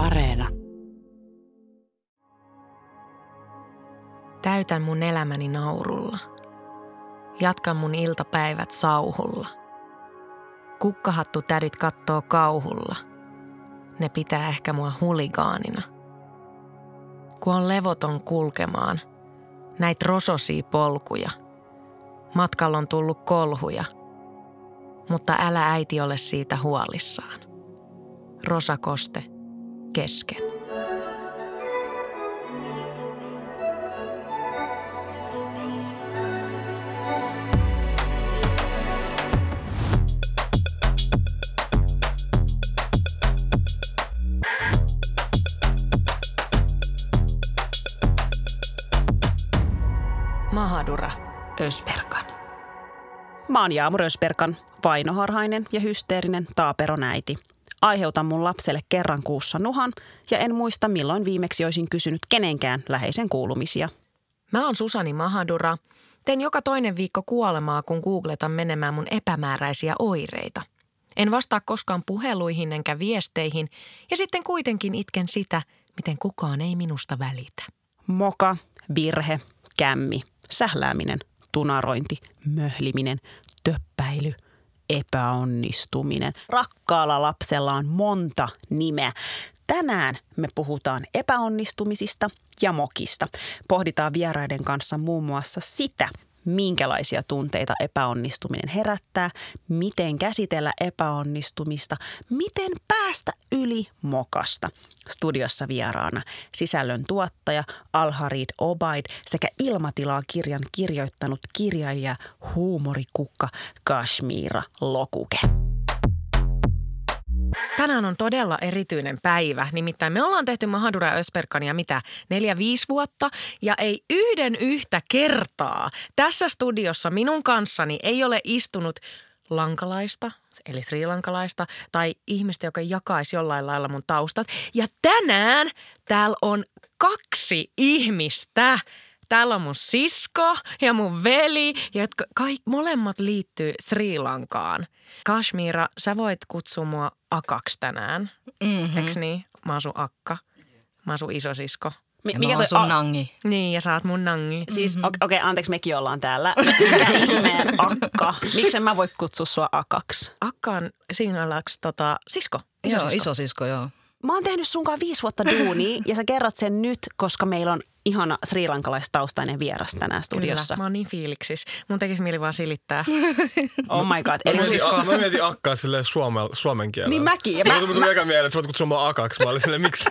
Areena. Täytän mun elämäni naurulla. Jatkan mun iltapäivät sauhulla. Kukkahattu tädit kattoo kauhulla. Ne pitää ehkä mua huligaanina. Kun on levoton kulkemaan, näit rososia polkuja. Matkalla on tullut kolhuja. Mutta älä äiti ole siitä huolissaan. Rosakoste kesken. Mahadura Ösperkan. Mä oon Jaamur Ösperkan, vainoharhainen ja hysteerinen taaperonäiti. Aiheutan mun lapselle kerran kuussa nuhan ja en muista milloin viimeksi olisin kysynyt kenenkään läheisen kuulumisia. Mä oon Susani Mahadura. Teen joka toinen viikko kuolemaa, kun googletan menemään mun epämääräisiä oireita. En vastaa koskaan puheluihin enkä viesteihin ja sitten kuitenkin itken sitä, miten kukaan ei minusta välitä. Moka, virhe, kämmi, sählääminen, tunarointi, möhliminen, töppäily, epäonnistuminen. Rakkaalla lapsella on monta nimeä. Tänään me puhutaan epäonnistumisista ja mokista. Pohditaan vieraiden kanssa muun muassa sitä, minkälaisia tunteita epäonnistuminen herättää, miten käsitellä epäonnistumista, miten päästä yli mokasta. Studiossa vieraana sisällön tuottaja Alharid Obaid sekä ilmatilaa kirjan kirjoittanut kirjailija huumorikukka Kashmira Lokuke. Tänään on todella erityinen päivä, nimittäin me ollaan tehty Mahadura ja Ösperkania mitä, neljä-viisi vuotta ja ei yhden yhtä kertaa tässä studiossa minun kanssani ei ole istunut lankalaista, eli srilankalaista, tai ihmistä, joka jakaisi jollain lailla mun taustat. Ja tänään täällä on kaksi ihmistä. Täällä on mun sisko ja mun veli, jotka kaikki molemmat liittyy Sri Lankaan. Kashmira, sä voit kutsua mua Akaksi tänään, mm-hmm. eikö niin? Mä oon sun akka. Mä oon sun isosisko. Mi- mikä toi sun a- nangi. Niin, ja sä oot mun nangi. Siis, mm-hmm. okei, okay, anteeksi, mekin ollaan täällä. Mikä ihmeen akka? Miksi mä voi kutsua sua akaksi? Akka on signalaksi tota, sisko. Isosisko. Joo, isosisko, joo. Mä oon tehnyt sunkaan viisi vuotta duunia ja sä kerrot sen nyt, koska meillä on ihana sriilankalaistaustainen vieras tänään studiossa. Kyllä, mä oon niin fiiliksis. Mun tekisi mieli vaan silittää. oh my god. Eli mä, mietin, a, mä mietin akkaa silleen suomen, suomen kielellä. Niin mäkin. Ja mä, mä, tuli eka mieleen, että sä voit kutsua mua akaksi. Mä olin silleen, miksi?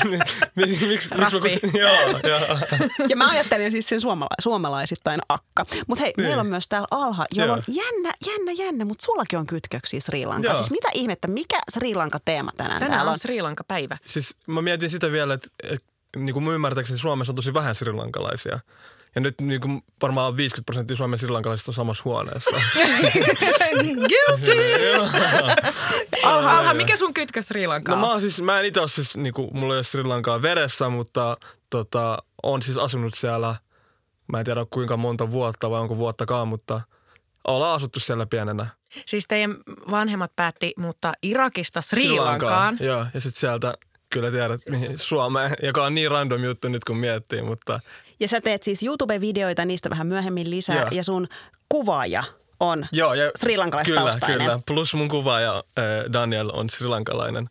miksi, miksi mä kutsun, joo, joo. Ja mä ajattelin siis sen suomala, suomalaisittain akka. Mutta hei, niin. meillä on myös täällä Alha, jolla on jännä, jännä, jännä, mutta sullakin on kytköksiä Sri Lankaan. Siis mitä ihmettä, mikä Sri Lanka teema tänään Tänään täällä on Sri Lanka päivä. Siis mä mietin sitä vielä, että niin kuin ymmärtääkseni Suomessa on tosi vähän srilankalaisia. Ja nyt niin kuin varmaan 50 prosenttia Suomen srilankalaisista on samassa huoneessa. Guilty! Alha, Alha, mikä sun kytkä Sri Lankaan? No mä, siis, mä en itse ole siis, niin kuin, mulla ei ole Sri Lankaa veressä, mutta tota, on siis asunut siellä, mä en tiedä kuinka monta vuotta vai onko vuottakaan, mutta ollaan asuttu siellä pienenä. Siis teidän vanhemmat päätti muuttaa Irakista Sri Lankaan. Joo, ja sitten sieltä kyllä tiedät mihin Suomeen, joka on niin random juttu nyt kun miettii, mutta... Ja sä teet siis YouTube-videoita, niistä vähän myöhemmin lisää, Joo. ja sun kuvaaja on Joo, ja srilankalaistaustainen. Kyllä, kyllä. Plus mun kuvaaja Daniel on srilankalainen.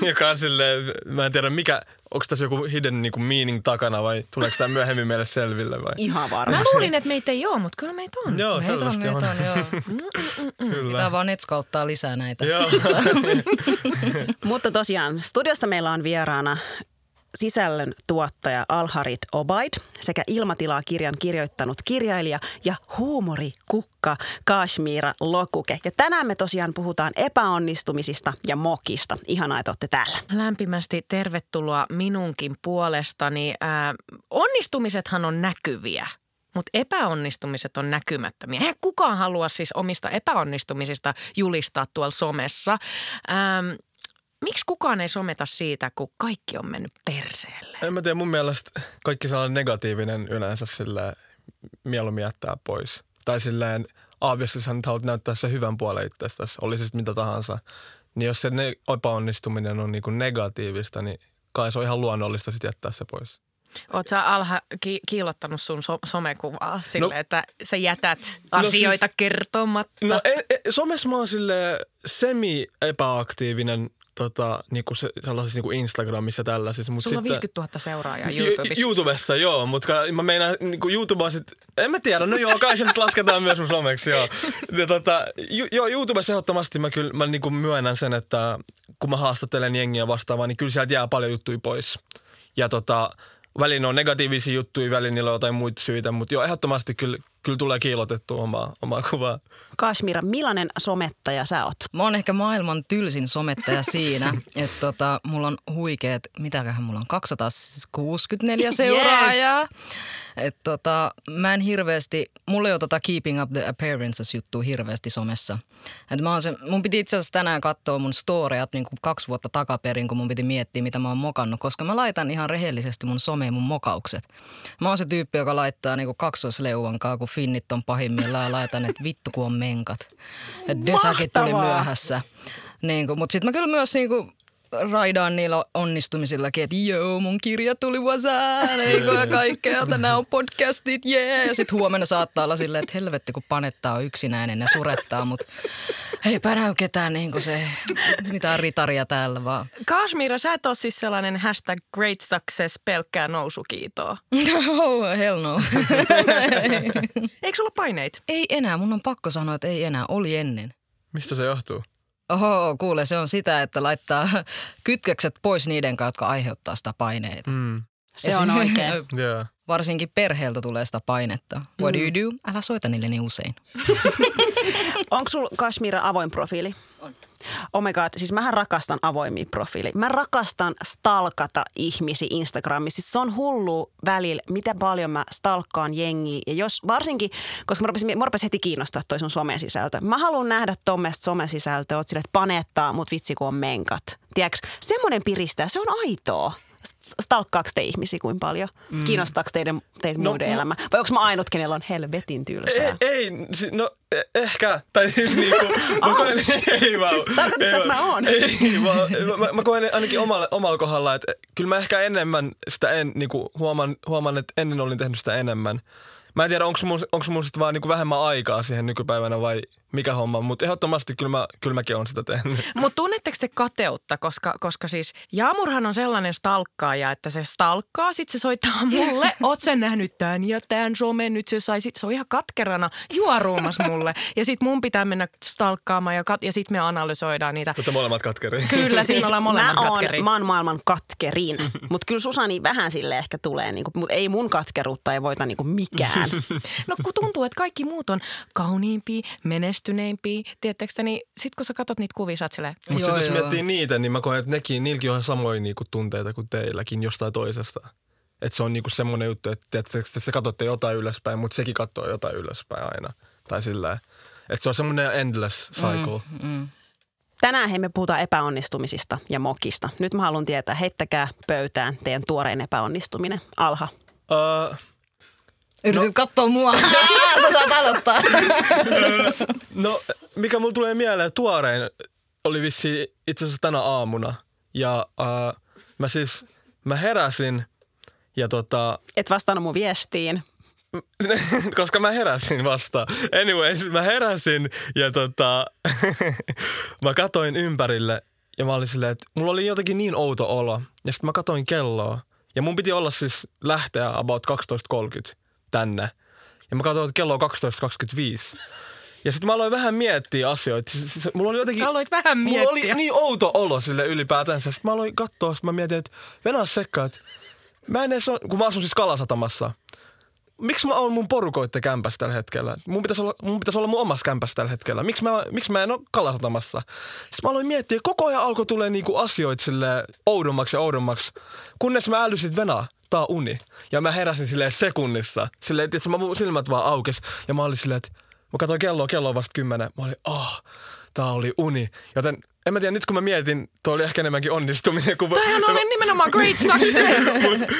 Joka on silleen, mä en tiedä mikä, onko tässä joku hidden niinku meaning takana vai tuleeko tämä myöhemmin meille selville vai? Ihan varmasti. Mä luulin, että meitä ei ole, mutta kyllä meitä on. Joo, meitä selvästi on. on. Meitä on, joo. Mm, mm, mm, kyllä. Pitää vaan etskauttaa lisää näitä. Joo. mutta tosiaan, studiossa meillä on vieraana sisällön tuottaja Alharit Obaid sekä Ilmatilaa kirjan kirjoittanut kirjailija ja huumorikukka Kashmira Lokuke. Ja tänään me tosiaan puhutaan epäonnistumisista ja mokista. Ihanaa, että olette täällä. Lämpimästi tervetuloa minunkin puolestani. Ää, onnistumisethan on näkyviä. Mutta epäonnistumiset on näkymättömiä. Eihän kukaan halua siis omista epäonnistumisista julistaa tuolla somessa. Ähm, Miksi kukaan ei someta siitä, kun kaikki on mennyt perseelle? En mä tiedä, mun mielestä kaikki sellainen negatiivinen yleensä sillä mieluummin jättää pois. Tai silleen, obviously sä nyt haluat näyttää se hyvän puolen itsestäsi, oli se mitä tahansa. Niin jos se ne- epäonnistuminen on niinku negatiivista, niin kai se on ihan luonnollista sitten jättää se pois. Oot sä Alha ki- kiilottanut sun so- somekuvaa silleen, No- että sä jätät No siis- asioita kertomatta? No e, e, somessa mä oon sille semi-epäaktiivinen tota, niinku se, sellaisissa niinku Instagramissa ja tällaisissa. Mut Sulla on sitten, 50 000 seuraajaa YouTubessa. YouTubessa, joo, mutta mä meinaan niinku YouTube on sit, en mä tiedä, no joo, kai se sit lasketaan myös mun someksi, joo. Ja tota, ju, joo, YouTubessa ehdottomasti mä kyllä mä niinku myönnän sen, että kun mä haastattelen jengiä vastaavaa, niin kyllä sieltä jää paljon juttuja pois. Ja tota, välillä on negatiivisia juttuja, välillä niillä on jotain muita syitä, mutta joo, ehdottomasti kyllä, kyllä tulee kiilotettua omaa, omaa kuvaa. Kashmira, millainen somettaja sä oot? Mä oon ehkä maailman tylsin somettaja siinä, että tota, mulla on huikeet, mitäköhän mulla on, 264 seuraajaa. Et tota, mä en hirveästi, mulla ei ole tota Keeping Up the Appearances juttu hirveästi somessa. Et mä se, mun piti itse asiassa tänään katsoa mun storyat niin kuin kaksi vuotta takaperin, kun mun piti miettiä, mitä mä oon mokannut, koska mä laitan ihan rehellisesti mun someen mun mokaukset. Mä oon se tyyppi, joka laittaa niin kaksoisleuankaa, kun finnit on pahimmillaan ja laitan, että vittu kun on menkat. Et Desakin tuli myöhässä. Niin kuin, mutta sitten mä kyllä myös niin kuin, raidaan niillä onnistumisillakin, että joo, mun kirja tuli wasaan, eikö ja kaikkea, että nämä on podcastit, jee. Yeah. Ja sitten huomenna saattaa olla silleen, että helvetti kun panettaa on yksinäinen ja surettaa, mutta eipä näy ketään niin kuin se, mitään ritaria täällä vaan. Kashmira, sä et ole siis sellainen hashtag great success pelkkää nousukiitoa. Oh, hell no. Eikö sulla paineita? ei enää, mun on pakko sanoa, että ei enää, oli ennen. Mistä se johtuu? Oho, kuule, se on sitä, että laittaa kytkökset pois niiden kanssa, jotka aiheuttaa sitä paineita. Mm. Se on oikein. Yeah. Varsinkin perheeltä tulee sitä painetta. What do you do? Älä soita niille niin usein. Onko sulla Kashmira avoin profiili? On. Oh my god, siis mähän rakastan avoimia profiili. Mä rakastan stalkata ihmisiä Instagramissa. Siis se on hullu välillä, mitä paljon mä stalkkaan jengiä. Ja jos varsinkin, koska mä rupesin, mä rupesin heti kiinnostaa toi sun somesisältö. Mä haluan nähdä tuommoista somesisältöä, oot sille, että panettaa mut vitsi kun on menkat. Tiedätkö, semmoinen piristää, se on aitoa. Stalkkaako te ihmisiä kuin paljon? Mm. Kiinnostaako teidän, teitä No, muiden mu- elämä? Vai onko mä ainut, kenellä on helvetin tylsää? Ei, ei no e- ehkä. Tai siis niinku, mä koen, ei vaan. Siis tarkoitatko että mä oon? Ei vaan, mä, mä koen ainakin omalla, omalla kohdalla, että kyllä mä ehkä enemmän sitä en, niinku, huomaan, huomaan, että ennen olin tehnyt sitä enemmän. Mä en tiedä, onko mulla, onko mulla sitten vaan niinku vähemmän aikaa siihen nykypäivänä vai mikä homma, mutta ehdottomasti kyllä, mä, kyllä mäkin olen sitä tehnyt. Mutta tunnetteko te kateutta, koska, koska siis Jaamurhan on sellainen stalkkaaja, että se stalkkaa, sit se soittaa mulle, oot sä nähnyt tämän ja tämän somen, nyt se sai, sit se on ihan katkerana juoruumas mulle. Ja sit mun pitää mennä stalkkaamaan ja, kat- ja sit me analysoidaan niitä. Mutta molemmat katkeri. Kyllä, siinä ollaan molemmat Siis mä katkeria. oon, mä oon maailman katkerin, mutta kyllä Susani vähän sille ehkä tulee, niinku, mutta ei mun katkeruutta ei voita niinku mikään. No kun tuntuu, että kaikki muut on kauniimpia, menestyneimpiä, tiedättekö te, niin sit kun sä katsot niitä kuvia, sä oot Mutta sitten jos joo. miettii niitä, niin mä koen, että nekin, niilläkin on samoja niinku tunteita kuin teilläkin jostain toisesta. Että se on niinku semmoinen juttu, että, että, että se katsotte jotain ylöspäin, mutta sekin katsoo jotain ylöspäin aina. Tai sillä Että se on semmoinen endless cycle. Mm, Mm. Tänään he me puhutaan epäonnistumisista ja mokista. Nyt mä haluan tietää, heittäkää pöytään teidän tuorein epäonnistuminen. Alha. Uh, Yritit no. katsoa mua. Sä saat aloittaa. no, mikä mulla tulee mieleen, tuorein oli vissi itse asiassa tänä aamuna. Ja uh, mä siis, mä heräsin ja tota, Et vastannut mun viestiin. koska mä heräsin vasta. Anyways, mä heräsin ja tota, mä katoin ympärille ja mä olin silleen, että mulla oli jotenkin niin outo olo. Ja sitten mä katoin kelloa ja mun piti olla siis lähteä about 12.30 tänne. Ja mä katsoin, että kello on 12.25. Ja sitten mä aloin vähän miettiä asioita. Siis, siis, mulla oli jotenkin... aloit vähän Mulla miettiä. oli niin outo olo sille ylipäätänsä. Sitten mä aloin katsoa, sitten mä mietin, että Venäjä sekka, että mä en edes ole, kun mä asun siis Kalasatamassa. Miksi mä oon mun porukoitte kämpässä tällä hetkellä? Mun pitäisi olla mun, pitäisi olla mun omassa kämpässä tällä hetkellä. Miksi mä, miksi mä en ole Kalasatamassa? Sitten mä aloin miettiä, koko ajan alkoi tulee niinku asioita sille oudommaksi ja oudommaksi. Kunnes mä älysin, Venä, tää on uni. Ja mä heräsin silleen sekunnissa. Silleen, että mä mun silmät vaan aukes. Ja mä olin silleen, että mä katsoin kelloa, kello on vasta kymmenen. Mä olin, ah, oh, tää oli uni. Joten en mä tiedä, nyt kun mä mietin, tuo oli ehkä enemmänkin onnistuminen kuin... Tämähän oli nimenomaan great success.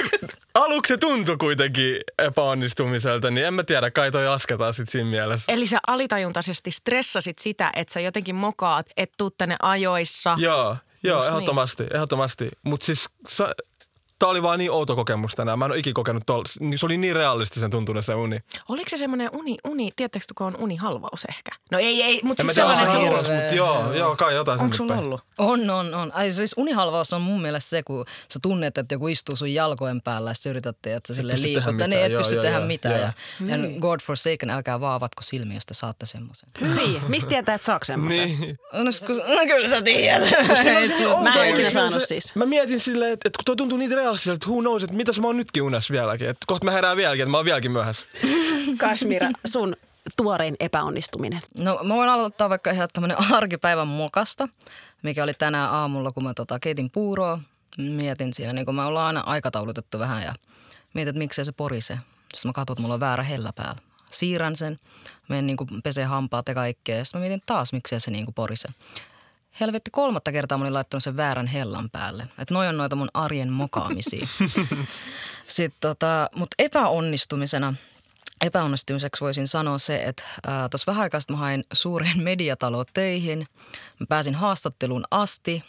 Aluksi se tuntui kuitenkin epäonnistumiselta, niin en mä tiedä, kai toi asketaan sit siinä mielessä. Eli sä alitajuntaisesti stressasit sitä, että sä jotenkin mokaat, että tuut tänne ajoissa. Joo, joo, Just ehdottomasti, niin. ehdottomasti. Mutta siis sa, tää oli vaan niin outo kokemus tänään. Mä en ole ikinä kokenut tol, niin se oli niin realistisen tuntunut se uni. Oliko se semmoinen uni, uni tiedättekö kun on unihalvaus ehkä? No ei, ei, mutta siis tiedä, onko se sellainen, halvaus, mutta joo, joo, kai jotain onko sulla päin. ollut? On, on, on. Ai siis unihalvaus on mun mielestä se, kun sä tunnet, että joku istuu sun jalkojen päällä ja sä yrität, että sä silleen pysty tehdä liikuttaa, niin et joo, pysty joo, tehdä joo, mitään. joo. Ja, ja God forsaken, älkää vaan avatko silmiä, jos te saatte semmoisen. Hyi, mistä tietää, että saako semmoisen? Niin. No, no kyllä sä tiedät. On Mä en saanut siis. Mä mietin silleen, että, että kun toi tuntuu niin realistiselta, että who knows, että mitäs mä oon nytkin unessa vieläkin. Että kohta mä herään vieläkin, että mä oon vieläkin myöhässä. Kashmira, sun tuorein epäonnistuminen. No mä voin aloittaa vaikka ihan tämmönen arkipäivän mokasta, mikä oli tänään aamulla, kun mä tota, keitin puuroa. Mietin siinä, niin kun me ollaan aina aikataulutettu vähän ja mietin, että miksei se porise. Sitten mä katson, että mulla on väärä hellä päällä. Siirrän sen, menen niin pesee hampaat ja kaikkea. Sitten mä mietin taas, miksei se niin porise. Helvetti, kolmatta kertaa mä olin laittanut sen väärän hellan päälle. Että noi on noita mun arjen mokaamisia. Sitten tota, mutta epäonnistumisena, epäonnistumiseksi voisin sanoa se, että tuossa vähän aikaa mä hain suureen mediataloon töihin. Mä pääsin haastatteluun asti,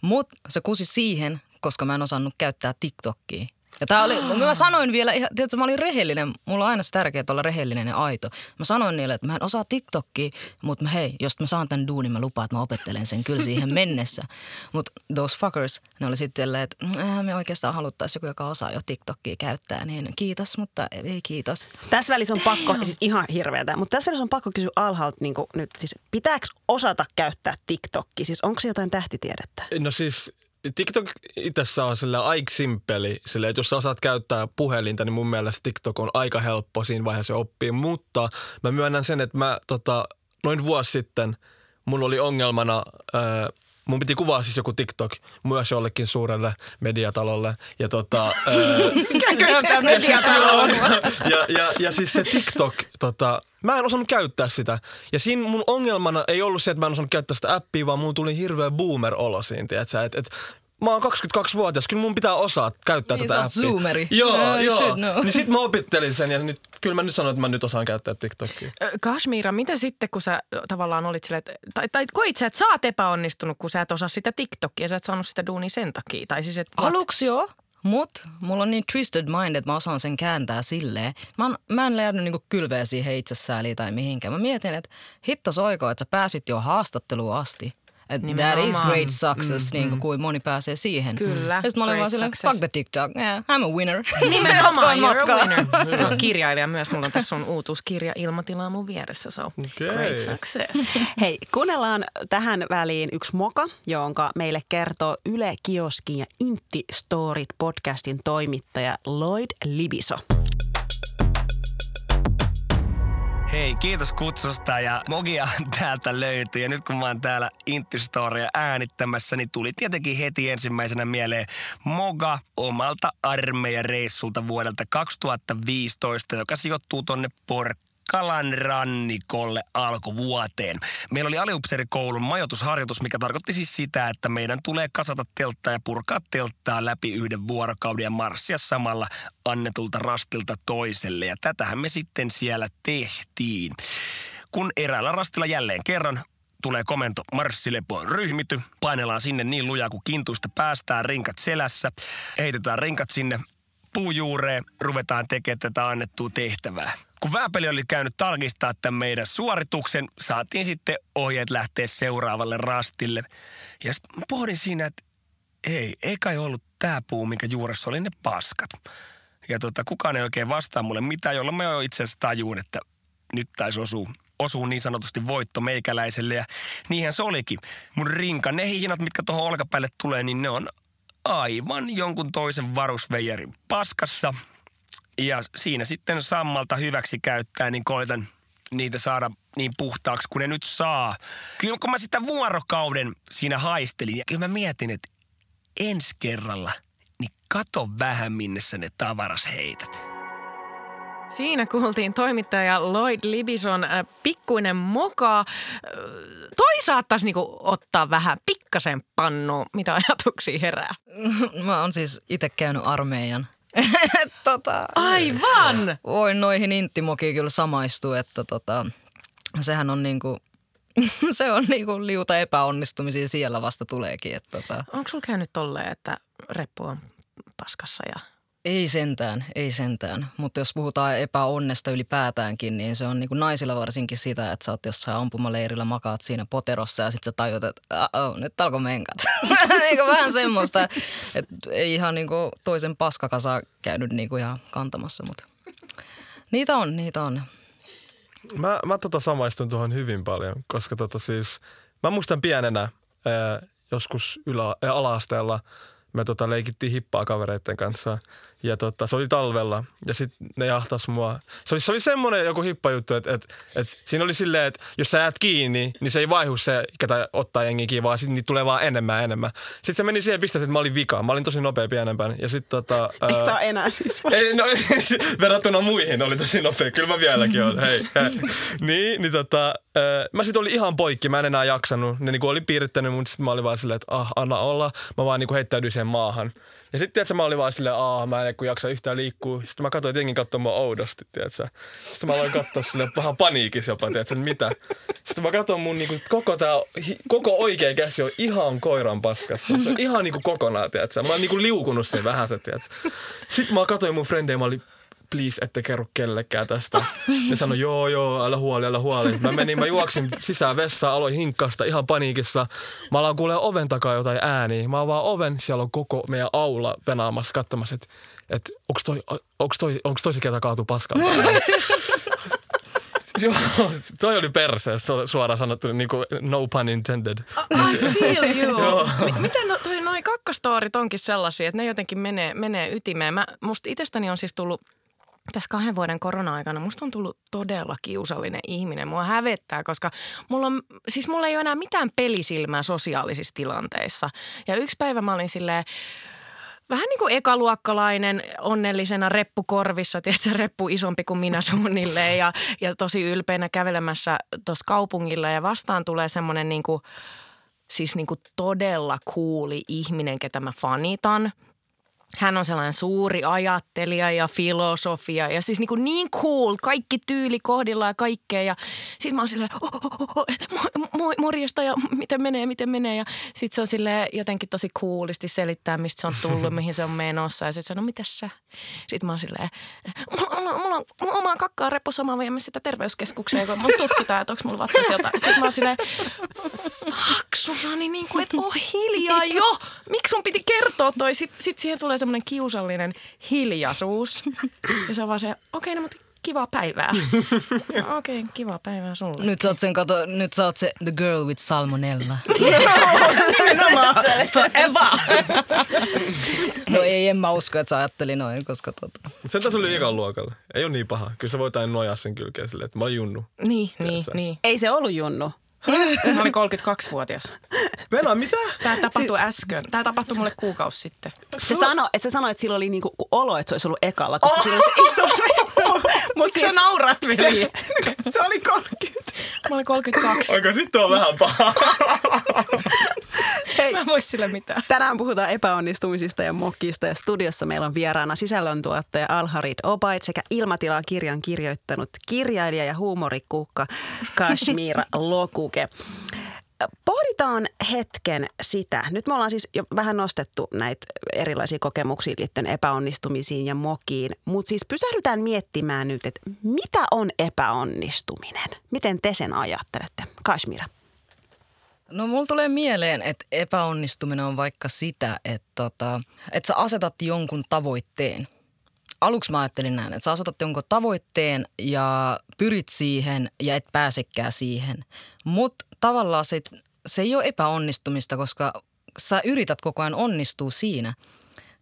mutta se kusi siihen, koska mä en osannut käyttää TikTokia. Ja tää oli, mä sanoin vielä, ihan- tiedätkö, mä olin rehellinen. Mulla on aina se tärkeää olla rehellinen ja aito. Mä sanoin niille, että mä en osaa TikTokia, mutta mä, hei, jos mä saan tämän duunin, mä lupaan, että mä opettelen sen kyllä siihen mennessä. Mutta those fuckers, ne oli sitten että äh, me oikeastaan haluttaisiin joku, joka osaa jo TikTokia käyttää, niin kiitos, mutta ei kiitos. Tässä välissä on pakko, siis ihan hirveätä, mutta tässä välissä on pakko kysyä alhaalta niin nyt, siis pitääkö osata käyttää TikTokia? Siis onko se jotain tähtitiedettä? No siis TikTok itsessä on sillä aika simppeli. Sillä, että jos sä osaat käyttää puhelinta, niin mun mielestä TikTok on aika helppo siinä vaiheessa oppia. Mutta mä myönnän sen, että mä tota, noin vuosi sitten mulla oli ongelmana... Ää, Mun piti kuvaa siis joku TikTok myös jollekin suurelle mediatalolle. Ja tota, Mikäköhän tämä mediatalo on? ja, ja, ja siis se TikTok, tota, mä en osannut käyttää sitä. Ja siinä mun ongelmana ei ollut se, että mä en osannut käyttää sitä appia, vaan mun tuli hirveä boomer-olo siinä, tiedätkö? Et, et, Mä oon 22-vuotias, kyllä mun pitää osaa käyttää Niin, tätä appia. zoomeri. Joo, No, you joo. should know. Niin sit mä opettelin sen ja nyt, kyllä mä nyt sanon, että mä nyt osaan käyttää TikTokia. Kashmira, mitä sitten, kun sä tavallaan olit silleen, että, tai, tai koit sä, että sä oot epäonnistunut, kun sä et osaa sitä TikTokia, sä et saanut sitä duunia sen takia? Tai siis, että? Aluksi joo, mutta mulla on niin twisted mind, että mä osaan sen kääntää silleen. Mä, en, mä en lähde niinku kylveä siihen itsesääliin tai mihinkään. Mä mietin, että hitto soiko, että sä pääsit jo haastatteluun asti. Että that is great success, mm, niin kuin moni pääsee siihen. Kyllä, Ja sitten mä olin great vaan silleen, success. fuck the TikTok, yeah, I'm a winner. Nimenomaan, you're a winner. Sä oot kirjailija myös. Mulla on tässä sun uutuuskirja Ilmatilaa mun vieressä, so Okei. great success. Hei, kuunnellaan tähän väliin yksi moka, jonka meille kertoo Yle Kioskin ja Intti Storit podcastin toimittaja Lloyd Libiso. Hei, kiitos kutsusta ja Mogia täältä löytyy. Ja nyt kun mä oon täällä Intti-storia äänittämässä, niin tuli tietenkin heti ensimmäisenä mieleen Moga omalta armeijareissulta vuodelta 2015, joka sijoittuu tonne Porkkalan rannikolle alkuvuoteen. Meillä oli aliupseerikoulun majoitusharjoitus, mikä tarkoitti siis sitä, että meidän tulee kasata telttaa ja purkaa telttaa läpi yhden vuorokauden ja marssia samalla annetulta rastilta toiselle. Ja tätähän me sitten siellä tehtiin. Kun eräällä rastilla jälleen kerran tulee komento marssilepoon ryhmity, painellaan sinne niin lujaa kuin kintuista päästään, rinkat selässä, heitetään rinkat sinne puujuureen, ruvetaan tekemään tätä annettua tehtävää. Kun Vääpeli oli käynyt tarkistaa tämän meidän suorituksen, saatiin sitten ohjeet lähteä seuraavalle rastille. Ja sitten pohdin siinä, että ei, ei kai ollut tämä puu, minkä juuressa oli ne paskat. Ja tota, kukaan ei oikein vastaa mulle mitään, jolloin mä jo itse asiassa tajuun, että nyt taisi osua, osuu niin sanotusti voitto meikäläiselle. Ja niinhän se olikin. Mun rinka, ne hihnat, mitkä tuohon olkapäälle tulee, niin ne on aivan jonkun toisen varusveijarin paskassa. Ja siinä sitten sammalta hyväksi käyttää, niin koitan niitä saada niin puhtaaksi kuin ne nyt saa. Kyllä kun mä sitä vuorokauden siinä haistelin, ja kyllä mä mietin, että ensi kerralla, niin kato vähän minne sä ne tavaras heität. Siinä kuultiin toimittaja Lloyd Libison äh, pikkuinen moka. Äh, toi saattaisi niinku ottaa vähän pikkasen pannu, mitä ajatuksia herää. Mä oon siis itse käynyt armeijan. tota, Aivan! voin noihin inttimokiin kyllä samaistua, että tota, sehän on niinku, se on niinku liuta epäonnistumisia siellä vasta tuleekin. Että tota, Onko sulla käynyt tolleen, että reppu on paskassa ja... ei sentään, ei sentään. Mutta jos puhutaan epäonnesta ylipäätäänkin, niin se on niinku naisilla varsinkin sitä, että sä oot jossain ampumaleirillä, makaat siinä poterossa ja sitten sä tajut, että nyt alkoi menkat. Eikö vähän semmoista, että ei ihan niinku toisen paskakasaa käynyt niinku ihan kantamassa, mutta niitä on, niitä on. Mä, mä tota samaistun tuohon hyvin paljon, koska tota siis, mä muistan pienenä ää, joskus ylä, ää, ala-asteella me tota leikittiin hippaa kavereiden kanssa ja tota, se oli talvella ja sitten ne jahtas mua. Se oli, se oli semmoinen joku hippajuttu, että et, et, siinä oli silleen, että jos sä jäät kiinni, niin se ei vaihu se, ketä ottaa jengi kiinni, vaan sitten niitä tulee vaan enemmän ja enemmän. Sitten se meni siihen pisteeseen, että mä olin vika. Mä olin tosi nopea pienempänä ja sitten tota... Eikö ää, sä ole enää siis vai? ei, no, verrattuna muihin oli tosi nopea. Kyllä mä vieläkin olen. Hei, hei. Niin, niin tota, äh, mä sit olin ihan poikki. Mä en enää jaksanut. Ne niinku oli piirittänyt mun, sit mä olin vaan silleen, että ah, anna olla. Mä vaan niinku heittäydyin siihen maahan. Ja sitten tiedätkö, mä olin vaan silleen, ah, mä en jaksa yhtään liikkua. Sitten mä katsoin, että mua oudosti, tiedätkö. Sitten mä aloin katsoa silleen vähän paniikissa jopa, tiedätkö, mitä. Sitten mä katson mun niinku, koko tää, koko oikea käsi on ihan koiran paskassa. Se on ihan niinku kokonaan, tiedätkö. Mä oon niinku liukunut sen vähän, tiedätkö. Sitten mä katsoin mun frendejä, mä olin, please, ette kerro kellekään tästä. Ne sanoi, joo, joo, älä huoli, älä huoli. Mä menin, mä juoksin sisään vessaan, aloin hinkkasta ihan paniikissa. Mä aloin kuulee oven takaa jotain ääniä. Mä avaan oven, siellä on koko meidän aula penaamassa, katsomassa, että et, onks toi, onks toi, onks toi se, ketä kaatuu paskaan? Joo, toi oli perseessä suoraan sanottu, niin kuin no pun intended. I feel you. Joo. Miten no, toi, noi kakkastoorit onkin sellaisia, että ne jotenkin menee, menee ytimeen. Mä, musta itsestäni on siis tullut tässä kahden vuoden korona-aikana musta on tullut todella kiusallinen ihminen. Mua hävettää, koska mulla, on, siis mulla ei ole enää mitään pelisilmää sosiaalisissa tilanteissa. Ja yksi päivä mä olin silleen, vähän niin kuin ekaluokkalainen onnellisena reppukorvissa, tiedätkö, reppu isompi kuin minä suunnilleen ja, ja tosi ylpeänä kävelemässä tuossa kaupungilla ja vastaan tulee semmoinen niin kuin, siis niin kuin todella kuuli ihminen, ketä mä fanitan. Hän on sellainen suuri ajattelija ja filosofia ja siis niin, kuin niin cool, kaikki tyyli kohdilla ja kaikkea. Ja sitten mä oon silleen, oh, oh, oh, oh, mo- mo- morjesta ja miten menee, miten menee. Ja sitten se on silleen jotenkin tosi coolisti selittää, mistä se on tullut, mihin se on menossa. Ja sitten se on, no mitäs sä? Sitten mä oon silleen, mulla, mulla, mulla on omaa kakkaa repussa, mä viemässä sitä terveyskeskukseen, kun mun tutkitaan, että onko mulla vatsassa jotain. Sitten mä oon silleen, fuck Susani, niin kuin, että oh hiljaa jo. Miksi sun piti kertoa toi? Sitten sit siihen tulee semmoinen kiusallinen hiljaisuus. Ja se on vaan se, okei, okay, no mutta kivaa päivää. Okei, okay, kivaa päivää sulle. Nyt sä oot, sen, kato, nyt sä oot se the girl with salmonella. Nimenomaan. Eva. No ei, en mä usko, että sä ajatteli noin, koska tota. Sen taas oli ekan luokalla. Ei ole niin paha. Kyllä sä voit aina nojaa sen kylkeen silleen, että mä olin junnu. Niin, niin, Tiedätkö? niin. Ei se ollut Junnu. Mä olin 32-vuotias. Venä, mitä? Tämä tapahtui äsken. Tämä tapahtui mulle kuukausi sitten. Se sanoi, että se sanoi, että sillä oli niinku olo, että se olisi ollut ekalla, koska oh! sillä oli se iso reppu. Mut Miksi sä naurat, veli? se, se oli 30. Mä olin 32. Onko sitten on vähän paha? Hei, Mä en voi sille mitään. tänään puhutaan epäonnistumisista ja mokista ja studiossa meillä on vieraana sisällöntuottaja Alharid Obaid sekä Ilmatilaa kirjan kirjoittanut kirjailija ja huumorikukka Kashmir Lokuke. Pohditaan hetken sitä. Nyt me ollaan siis jo vähän nostettu näitä erilaisia kokemuksia liittyen epäonnistumisiin ja mokiin, mutta siis pysähdytään miettimään nyt, että mitä on epäonnistuminen? Miten te sen ajattelette? Kashmira. No mulla tulee mieleen, että epäonnistuminen on vaikka sitä, että, tota, että sä asetat jonkun tavoitteen. Aluksi mä ajattelin näin, että sä asetat jonkun tavoitteen ja pyrit siihen ja et pääsekään siihen. Mutta tavallaan se, se ei ole epäonnistumista, koska sä yrität koko ajan onnistua siinä.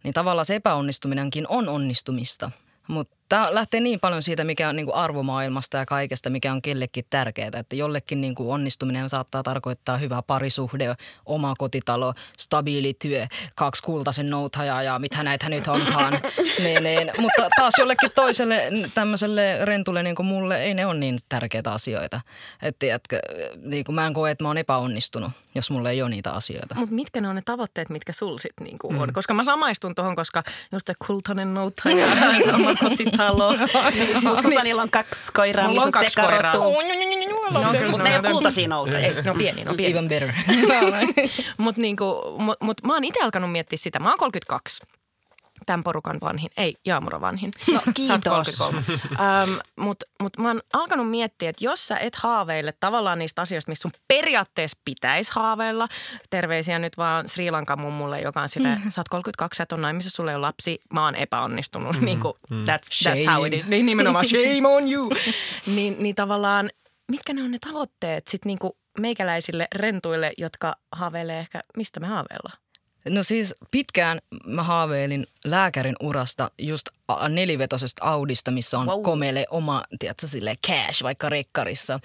Niin tavallaan se epäonnistuminenkin on onnistumista. Mutta Tämä lähtee niin paljon siitä, mikä on niin kuin arvomaailmasta ja kaikesta, mikä on kellekin tärkeää. Että jollekin niin kuin onnistuminen saattaa tarkoittaa hyvä parisuhde, oma kotitalo, stabiili työ, kaksi kultaisen nouthajaa ja mitä näitä nyt onkaan. niin, niin. Mutta taas jollekin toiselle tämmöiselle rentulle niin kuin mulle ei ne ole niin tärkeitä asioita. Että tiedätkö, niin kuin mä en koe, että mä oon epäonnistunut, jos mulle ei ole niitä asioita. Mutta mitkä ne on ne tavoitteet, mitkä sul sit niinku on? Koska mä samaistun tuohon, koska just se kultainen nouta ja oma kotitalo. Mutta Susanilla on kaksi koiraa, missä on kaksi koiraa. No, kyllä, Mutta ne ei ole no, kultaisia noutoja. Ei, no pieni, no pieni. Even better. Mutta niinku, mut, mut mä oon itse alkanut miettiä sitä. Mä oon 32 tämän porukan vanhin, ei Jaamura vanhin. No, kiitos. 33. Öm, Mutta mut mä oon alkanut miettiä, että jos sä et haaveille tavallaan niistä asioista, missä sun periaatteessa pitäisi haaveilla. Terveisiä nyt vaan Sri Lankan mummulle, joka on sille, sä oot 32, sä et ole naimisissa, sulla ei ole lapsi, mä oon epäonnistunut. Mm, niin kuin, that's, that's how it is. Niin nimenomaan shame on you. niin, niin tavallaan, mitkä ne on ne tavoitteet sit niinku meikäläisille rentuille, jotka haaveilee ehkä, mistä me haaveillaan? No siis pitkään mä haaveilin lääkärin urasta just nelivetosesta Audista, missä on Wow. komele oma, tiedätkö, sille cash vaikka rekkarissa.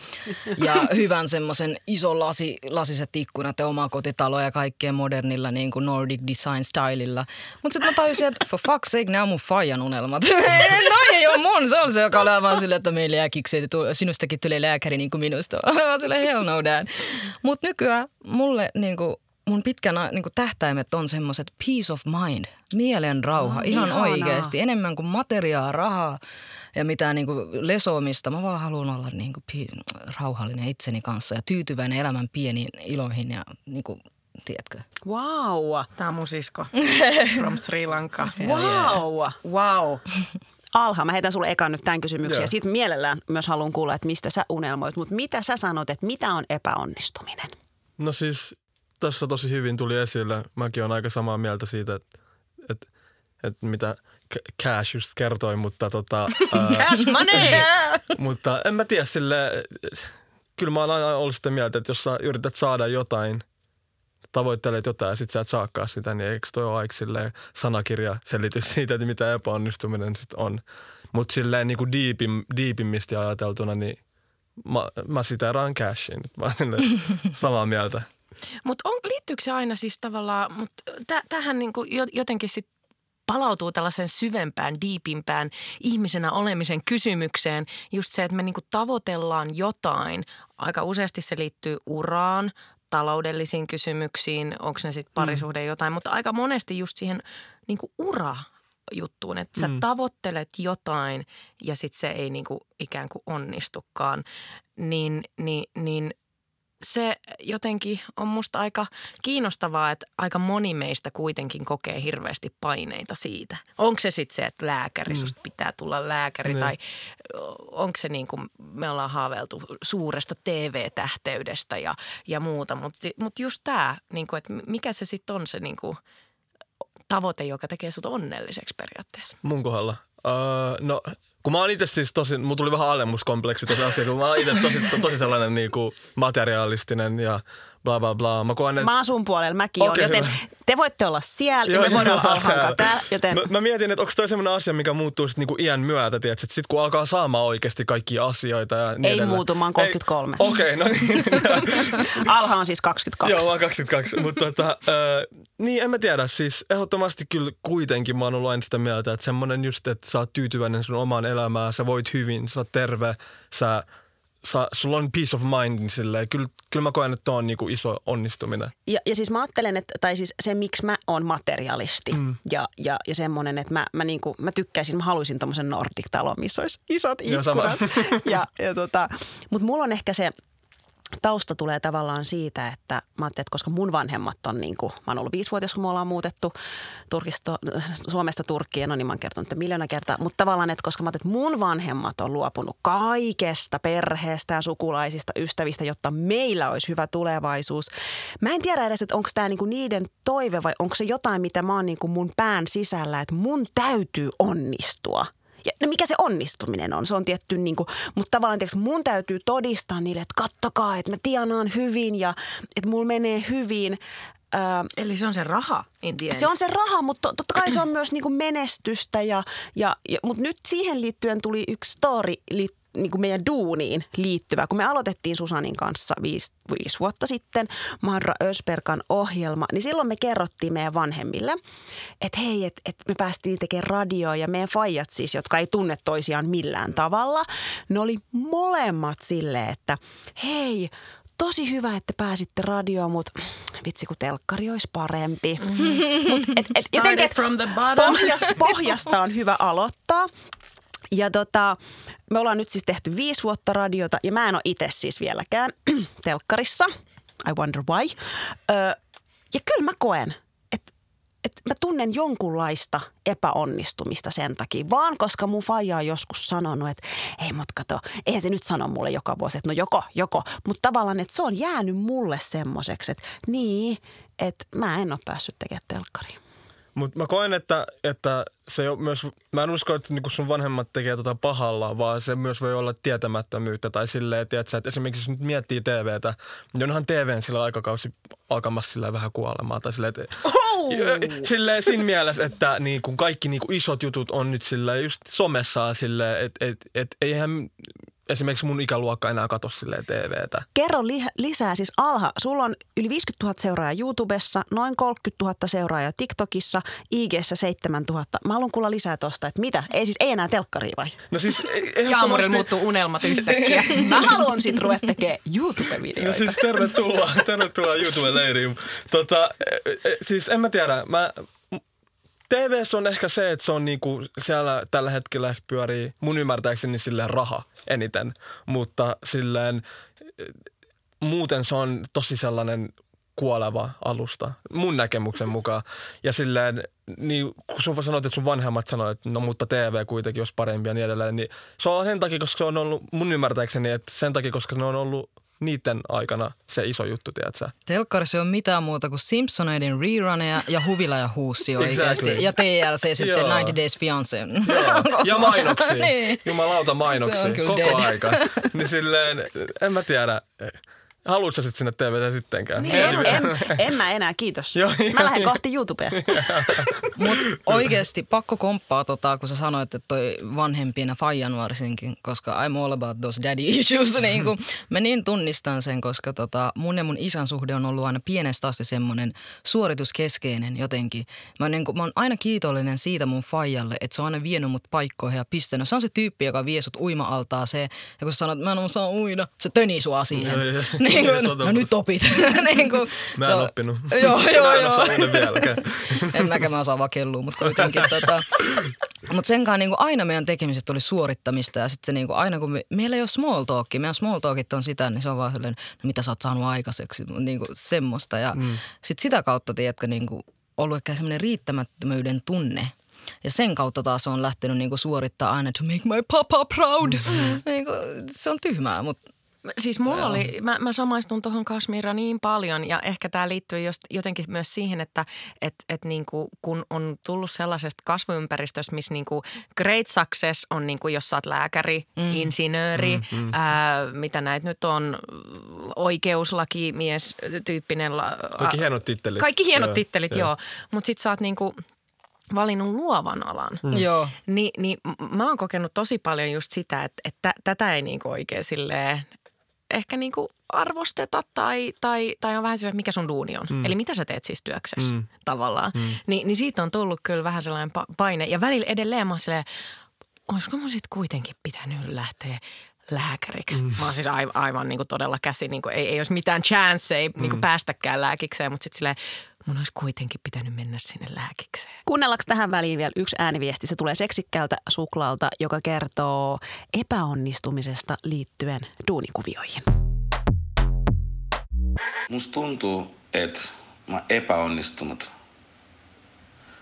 Ja hyvän semmoisen iso lasi, lasiset ikkunat ja oma kotitalo ja kaikkea modernilla niin kuin Nordic design stylilla. Mutta sitten mä tajusin, että for fuck's sake, nämä on mun faijan unelmat. Noi ei ole mun, se on se, joka on vaan silleen, että meillä jääkiksi, että tu- sinustakin tulee lääkäri niin kuin minusta. Vaan silleen, hell no dad. Mutta nykyään mulle niin kuin mun pitkänä niin kuin tähtäimet on semmoiset peace of mind, mielen rauha, Oh, ihan ihanaa. oikeasti. Enemmän kuin materiaa, rahaa ja mitään niin kuin lesomista. Mä vaan haluan olla niin kuin rauhallinen itseni kanssa ja tyytyväinen elämän pieniin iloihin ja niin kuin, tiedätkö. Wow. Tämä on mun sisko from Sri Lanka. Wow. Wow. Alha, mä heitän sulle ekan nyt tämän kysymyksen Joo. ja sitten mielellään myös haluan kuulla, että mistä sä unelmoit. Mutta mitä sä sanot, että mitä on epäonnistuminen? No siis tässä tosi hyvin tuli esille. Mäkin olen aika samaa mieltä siitä, että, että, että mitä Cash just kertoi, mutta, tota, ää, Cash money! mutta en mä tiedä sille, kyllä mä oon aina ollut sitä mieltä, että jos sä yrität saada jotain, tavoittelet jotain ja sit sä et saakaan sitä, niin eikö toi ole aika sanakirja selitys siitä, että mitä epäonnistuminen sitten on. Mutta silleen niin kuin diipim, diipimmisti ajateltuna, niin mä, mä siteeraan Cashin. Mä silleen samaa mieltä. Mutta liittyykö se aina siis tavallaan, mutta tä, tähän niinku jo- jotenkin sit palautuu tällaisen syvempään, diipimpään ihmisenä olemisen kysymykseen. Just se, että me niinku tavoitellaan jotain. Aika useasti se liittyy uraan, taloudellisiin kysymyksiin, onko ne sitten parisuhde jotain, mutta aika monesti just siihen niinku ura juttuun, että sä Mm. tavoittelet jotain ja sitten se ei niinku ikään kuin onnistukaan, niin, niin, niin se jotenkin on musta aika kiinnostavaa, että aika moni meistä kuitenkin kokee hirveästi paineita siitä. Onko se sitten se, että lääkäri, susta pitää tulla lääkäri Niin. tai onko se niin kuin me ollaan haaveiltu suuresta TV-tähteydestä ja, ja muuta. Mutta mut just tämä, niin kuin, että mikä se sitten on se niin kuin tavoite, joka tekee sut onnelliseksi periaatteessa. Mun kohdalla. Uh, no, kun mä oon itse siis tosi, mulla tuli vähän alemmuskompleksi tosi asia, kun mä oon itse tosi, to, tosi sellainen niinku materialistinen ja bla bla bla. Mä koen, että... Mä oon sun puolella, mäkin Okei, oon, joten hyvä. te voitte olla siellä Joo, ja me voidaan olla alhaan täällä. joten Mä, mä mietin, että onko toi semmoinen asia, mikä muuttuu sit niinku iän myötä, tiedätkö? Sitten kun alkaa saamaan oikeasti kaikkia asioita ja niin Ei edelleen. muutu, mä oon 33. Ei- Okei, okay, no niin. alha on siis 22. Joo, mä oon 22. Mutta tota, äh, niin en mä tiedä. Siis ehdottomasti kyllä kuitenkin mä oon ollut aina sitä mieltä, että semmoinen just, että sä oot tyytyväinen sun omaan elämään, sä voit hyvin, sä oot terve, sä, sä, sulla on peace of mind, niin silleen, kyllä, kyllä mä koen, että on niinku iso onnistuminen. Ja, ja siis mä ajattelen, että, tai siis se miksi mä oon materialisti mm. ja, ja, ja semmoinen, että mä, mä, niinku, mä tykkäisin, mä haluaisin tommosen Nordic-talon, missä olisi isot Joo, sama. ikkunat. ja, ja tota, Mutta mulla on ehkä se tausta tulee tavallaan siitä, että mä että koska mun vanhemmat on niin kuin, mä oon ollut viisivuotias, kun me ollaan muutettu Turkista, Suomesta Turkkiin, no niin mä oon kertonut että miljoona kertaa, mutta tavallaan, että koska mä että mun vanhemmat on luopunut kaikesta perheestä sukulaisista, ystävistä, jotta meillä olisi hyvä tulevaisuus. Mä en tiedä edes, että onko tämä niinku niiden toive vai onko se jotain, mitä mä oon niinku mun pään sisällä, että mun täytyy onnistua. Ja no mikä se onnistuminen on? Se on tietty, niin kuin, mutta tavallaan tiiäks, mun täytyy todistaa niille, että kattokaa, että mä tienaan hyvin ja että mulla menee hyvin. Ää, Eli se on se raha se on se raha, mutta to- totta kai se on myös niinku menestystä. Ja, ja, ja, mutta nyt siihen liittyen tuli yksi story li, niinku meidän duuniin liittyvä. Kun me aloitettiin Susanin kanssa viisi, viisi vuotta sitten Marra Ösperkan ohjelma, niin silloin me kerrottiin meidän vanhemmille, että hei, että et me päästiin tekemään radioa ja meidän faijat siis, jotka ei tunne toisiaan millään tavalla, ne oli molemmat silleen, että hei, tosi hyvä, että pääsitte radioon, mutta vitsi kun telkkari olisi parempi. Mm-hmm. Mut et, et, jotenkin, from the bottom. pohjasta, pohjasta on hyvä aloittaa. Ja tota, me ollaan nyt siis tehty viisi vuotta radiota ja mä en ole itse siis vieläkään telkkarissa. I wonder why. Ö, ja kyllä mä koen, että et mä tunnen jonkunlaista epäonnistumista sen takia, vaan koska mun faija on joskus sanonut, että ei mut kato, eihän se nyt sano mulle joka vuosi, että no joko, joko. Mutta tavallaan, että se on jäänyt mulle semmoiseksi, että niin, että mä en ole päässyt tekemään telkkariin. Mutta mä koen, että, että se on myös, mä en usko, että niinku sun vanhemmat tekee tota pahalla, vaan se myös voi olla tietämättömyyttä tai silleen, tiedätkö, että esimerkiksi jos nyt miettii TVtä, niin onhan TVn sillä aikakausi alkamassa sillä vähän kuolemaan. Tai silleen, että, Oh! silleen siinä mielessä, että niin kun kaikki niin kun isot jutut on nyt sillä just somessa silleen, että et, et, eihän esimerkiksi mun ikäluokka enää katso silleen TVtä. Kerro li- lisää siis Alha. Sulla on yli 50 000 seuraajaa YouTubessa, noin 30 000 seuraajaa TikTokissa, IGssä 7 000. Mä haluan kuulla lisää tosta, että mitä? Ei siis ei enää telkkaria vai? No siis e- Jaamurilla ehdottomasti- muuttuu unelmat yhtäkkiä. Mä haluan sit ruveta tekemään No YouTube-videoita. siis tervetuloa, tervetuloa YouTube-leiriin. Tota, e- e- siis en mä tiedä, mä, TVS on ehkä se, että se on niinku, siellä tällä hetkellä pyörii mun ymmärtääkseni silleen raha eniten, mutta silleen e, muuten se on tosi sellainen kuoleva alusta, mun näkemyksen mukaan. Ja silleen, niin kun sun sanoit, että sun vanhemmat sanoivat, että no mutta TV kuitenkin olisi parempi ja niin edelleen, niin se on sen takia, koska se on ollut mun ymmärtääkseni, että sen takia, koska ne on ollut niiden aikana se iso juttu, tiedätkö? Telkkarissa ole mitään muuta kuin Simpsoneiden reruneja ja Huvila ja Huussi oikeasti. Exactly. Ja TLC sitten Joo. 90 Days Fiancé. Joo. Ja mainoksia. Niin. Jumalauta on mainoksia. Koko dead. aika. Niin silleen, en mä tiedä. Haluatko sä sit sinne TVtä sittenkään? Niin, en, en, en mä enää, kiitos. Joo, mä joo, lähden joo. kohti YouTubea. Mutta oikeasti pakko komppaa, tota, kun sä sanoit, että toi vanhempien ja faijan varsinkin, koska I'm all about those daddy issues. niin kun, mä niin tunnistan sen, koska tota, mun ja mun isän suhde on ollut aina pienestä asti semmoinen suorituskeskeinen jotenkin. Mä, niin kun, mä oon aina kiitollinen siitä mun faijalle, että se on aina vienyt mut paikkoihin ja pistänyt. Se on se tyyppi, joka vie sut uima-altaaseen ja kun sä sanot, että mä en osaa uida, se tönii sua siihen. Niin Sata no nyt opit. niin kun, Mä en on- oppinut. Joo, joo, joo. en mäkään mä osaa vaan kellua, mutta kuitenkin. tota, mutta senkaan niinku aina meidän tekemiset oli suorittamista ja sitten se niinku aina kun me, meillä ei ole small talkia, meidän small talkit on sitä, niin se on vaan sellainen, no mitä sä oot saanut aikaiseksi, niinku semmoista. Ja mm. sitten sitä kautta, tiedätkö, niinku ollut ehkä semmoinen riittämättömyyden tunne. Ja sen kautta taas on lähtenyt niinku suorittaa aina to make my papa proud. Mm-hmm. Niinku, se on tyhmää, mutta Siis mulla oli, mä, mä samaistun tuohon Kashmira niin paljon ja ehkä tämä liittyy just jotenkin myös siihen, että et, et niinku, kun on tullut sellaisesta kasvuympäristöstä, missä niinku great success on niinku, jos sä oot lääkäri, mm. insinööri, mm, mm. Ää, mitä näitä nyt on, oikeuslakimies tyyppinen. La, Kaikki hienot tittelit. Kaikki hienot Joo, tittelit, joo. joo. Mutta sit sä oot niinku valinnut luovan alan. mm. joo. Ni, niin mä oon kokenut tosi paljon just sitä, että, että tätä ei niinku oikein silleen ehkä niinku arvosteta tai, tai, tai on vähän että mikä sun duuni on. Mm. Eli mitä sä teet siis työksessä mm. tavallaan. Mm. Ni, niin siitä on tullut kyllä vähän sellainen pa- paine. Ja välillä edelleen mä oon silleen, olisiko mun sitten kuitenkin pitänyt lähteä lääkäriksi. Mm. Mä oon siis aivan, aivan niin kuin todella käsi, niin kuin ei, ei olisi mitään chance, ei mm. niin kuin päästäkään lääkikseen, mutta sitten silleen, mun olisi kuitenkin pitänyt mennä sinne lääkikseen. Kuunnellaanko tähän väliin vielä yksi ääniviesti? Se tulee seksikkäältä suklaalta, joka kertoo epäonnistumisesta liittyen duunikuvioihin. Musta tuntuu, että mä epäonnistunut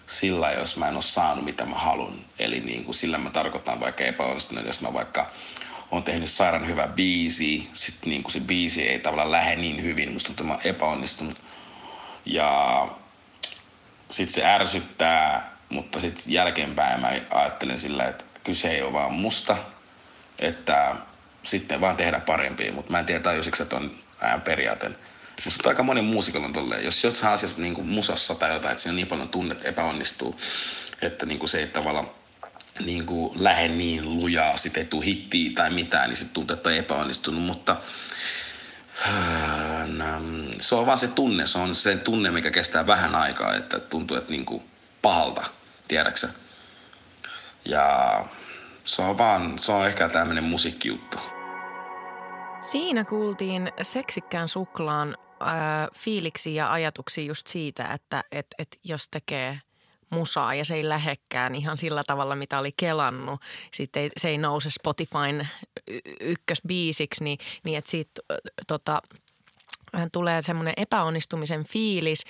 sillä, jos mä en ole saanut mitä mä haluan. Eli niin kuin sillä mä tarkoitan vaikka epäonnistunut, jos mä vaikka on tehnyt sairaan hyvä biisi, sitten niin kuin se biisi ei tavallaan lähde niin hyvin. Musta tuntuu, että epäonnistunut. Ja sitten se ärsyttää, mutta sitten jälkeenpäin mä ajattelen sillä, että kyse ei ole vaan musta, että sitten vaan tehdä parempia, mutta mä en tiedä tajusiksi, että on ää, periaate, Musta aika monen muusikalla on tolleen. Jos jossain asiassa niin kuin musassa tai jotain, että siinä on niin paljon tunnet epäonnistuu, että niin kuin se ei tavallaan niin kuin lähde niin lujaa, sit hittiä tai mitään, niin se tuntuu, että on epäonnistunut, mutta se on vaan se tunne, se on se tunne, mikä kestää vähän aikaa, että tuntuu, että niin kuin pahalta, tiedäksä. Ja se on vaan, se on ehkä tämmöinen musiikkijuttu. Siinä kuultiin seksikkään suklaan äh, fiiliksi ja ajatuksia just siitä, että et, et jos tekee musaa ja se ei lähekkään ihan sillä tavalla, mitä oli kelannut. Sitten ei, se ei nouse Spotifyn ykkösbiisiksi, niin, niin että siitä tota, tulee semmoinen epäonnistumisen fiilis.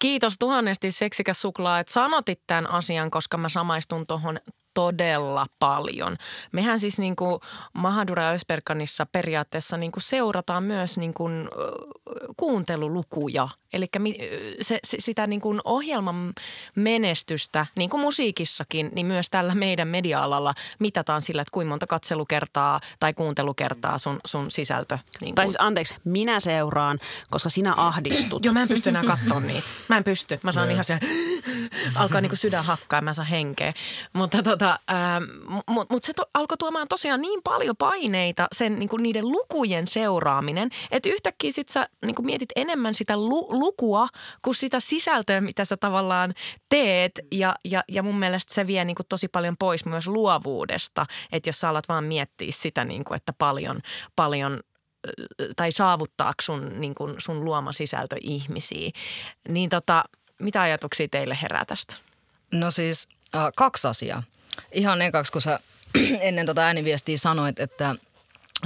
Kiitos tuhannesti seksikäs suklaa, että sanotit tämän asian, koska mä samaistun tuohon todella paljon. Mehän siis niin kuin Mahadura ja Ösperkanissa periaatteessa niin kuin seurataan myös niin kuin kuuntelulukuja. Eli se, se, sitä niin kuin ohjelman menestystä, niin kuin musiikissakin, niin myös tällä meidän media-alalla mitataan sillä, että kuinka monta katselukertaa tai kuuntelukertaa sun, sun sisältö. Niin kuin. Tai siis anteeksi, minä seuraan, koska sinä ahdistut. Joo, mä en pysty enää katsoa niitä. Mä en pysty. Mä saan ihan se, alkaa niin kuin sydän hakkaa ja mä saan henkeä. Mutta tota, ähm, mut, mut se to, alkoi tuomaan tosiaan niin paljon paineita sen niin kuin niiden lukujen seuraaminen, että yhtäkkiä sit sä niin kuin mietit enemmän sitä lu, lukua kuin sitä sisältöä, mitä sä tavallaan teet. Ja, ja, ja mun mielestä se vie niin kuin tosi paljon pois myös luovuudesta, että jos sä alat vaan miettiä sitä, niin kuin, että paljon, paljon tai saavuttaako sun, niin kuin sun luoma sisältö ihmisiä. Niin tota, mitä ajatuksia teille herää tästä? No siis äh, kaksi asiaa. Ihan ekaksi, kun sä ennen tota ääniviestiä sanoit, että –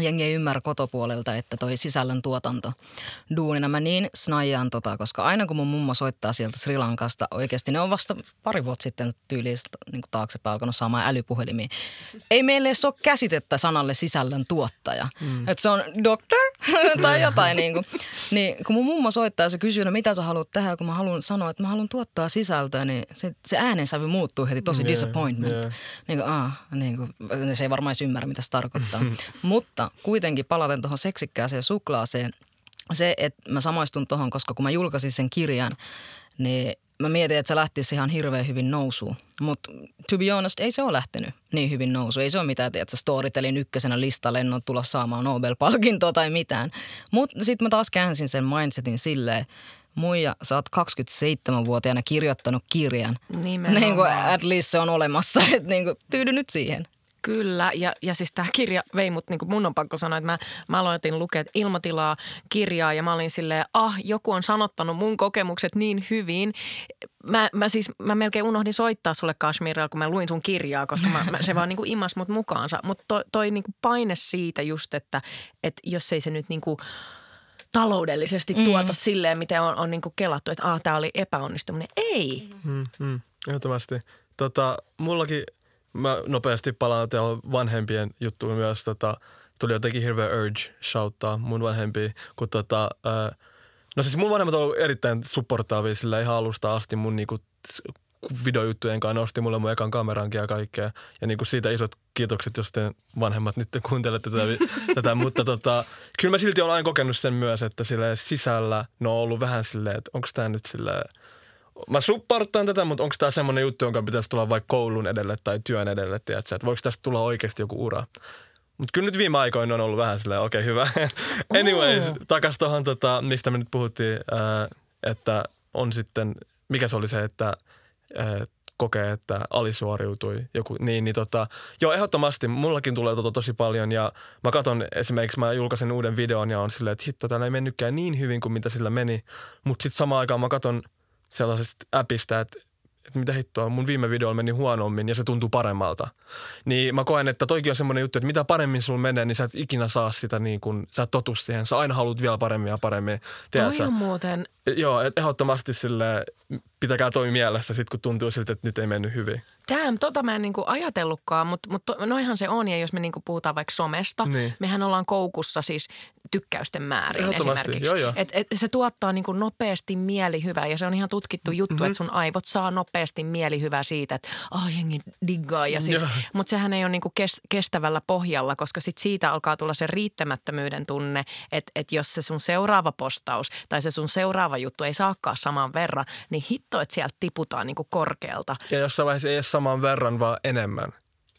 jengi ei ymmärrä kotopuolelta, että toi sisällön tuotanto duunina. Mä niin snajaan tota, koska aina kun mun mummo soittaa sieltä Sri Lankasta, oikeasti ne on vasta pari vuotta sitten tyyliin niin taaksepäin alkanut saamaan älypuhelimiin. Ei meille edes ole käsitettä sanalle sisällön tuottaja. Mm. Että se on doctor tai jotain niin kuin. Niin kun mun mummo soittaa ja se kysyy, no mitä sä haluat tehdä, kun mä haluan sanoa, että mä haluan tuottaa sisältöä, niin se, se äänensävy muuttuu heti tosi yeah, disappointment. Yeah. Niin kuin, ah, niin kuin, se ei varmaan ymmärrä, mitä se tarkoittaa. Mutta mutta kuitenkin palaten tuohon seksikkääseen suklaaseen, se, että mä samaistun tuohon, koska kun mä julkaisin sen kirjan, niin mä mietin, että se lähtisi ihan hirveän hyvin nousuun. Mutta to be honest, ei se ole lähtenyt niin hyvin nousuun. Ei se ole mitään, että Storytelin ykkösenä listalle en ole tulla saamaan Nobel-palkintoa tai mitään. Mutta sitten mä taas käänsin sen mindsetin silleen, Muija, sä oot 27-vuotiaana kirjoittanut kirjan. Nimenomaan. Niin kuin at least se on olemassa, että niin kuin, tyydy nyt siihen. Kyllä, ja, ja siis tämä kirja vei mut, niin kuin mun on pakko sanoa, että mä, mä aloitin lukea ilmatilaa kirjaa ja mä olin silleen, ah, joku on sanottanut mun kokemukset niin hyvin. Mä, mä siis, mä melkein unohdin soittaa sulle Kashmirilla, kun mä luin sun kirjaa, koska mä, mä, se vaan niin kuin imas mut mukaansa. Mutta toi, toi niin kuin paine siitä just, että, että jos ei se nyt niin kuin taloudellisesti mm. tuota silleen, miten on, on niin kuin kelattu, että ah, tämä oli epäonnistuminen. Ei. Mm, mm, ehdottomasti. Tota, mullakin – mä nopeasti palaan teillä vanhempien juttuun myös. Tota, tuli jotenkin hirveä urge shouttaa mun vanhempia, kun tota, ää, no siis mun vanhemmat on ollut erittäin supportaavia sillä ihan alusta asti mun niinku videojuttujen kanssa nosti mulle mun ekan kamerankin ja kaikkea. Ja niinku siitä isot kiitokset, jos te vanhemmat nyt kuuntelette tätä, tätä. mutta tota, kyllä mä silti olen aina kokenut sen myös, että sille sisällä ne on ollut vähän silleen, että onko tämä nyt silleen – mä supportaan tätä, mutta onko tämä semmoinen juttu, jonka pitäisi tulla vaikka koulun edelle tai työn edelle, tiedätkö? että voiko tästä tulla oikeasti joku ura? Mutta kyllä nyt viime aikoina on ollut vähän silleen, okei okay, hyvä. Anyways, oh. takas tuohon, tota, mistä me nyt puhuttiin, ää, että on sitten, mikä se oli se, että ää, kokee, että alisuoriutui joku, niin, niin tota, joo ehdottomasti, mullakin tulee tota tosi paljon ja mä katson esimerkiksi, mä julkaisen uuden videon ja on silleen, että hitto, täällä ei mennytkään niin hyvin kuin mitä sillä meni, mutta sitten samaan aikaan mä katson – sellaisesta appista, että, että mitä hittoa, mun viime videolla meni huonommin ja se tuntuu paremmalta. Niin mä koen, että toikin on semmoinen juttu, että mitä paremmin sulla menee, niin sä et ikinä saa sitä niin kuin, sä et totu siihen. Sä aina haluat vielä paremmin ja paremmin. Toi on muuten. Joo, ehdottomasti sille pitäkää toi mielessä sit kun tuntuu siltä, että nyt ei mennyt hyvin. Damn, tota mä en niinku ajatellutkaan, mutta, mutta noinhan se on. Ja jos me niinku puhutaan vaikka somesta, Niin. mehän ollaan koukussa siis tykkäysten määrin esimerkiksi. joo, joo. Et, et se tuottaa niinku nopeasti mielihyvää ja se on ihan tutkittu juttu, Mhm. mm-hmm. että sun aivot saa nopeasti mielihyvää siitä, että ah jengi diggaa. Ja siis, mutta sehän ei ole niinku kes, kestävällä pohjalla, koska sit siitä alkaa tulla se riittämättömyyden tunne, että et jos se sun seuraava postaus tai se sun seuraava juttu ei saakaan saman verran, niin hitto, että sieltä tiputaan niinku korkealta. Ja jossain vaiheessa ei edes saman verran, vaan enemmän.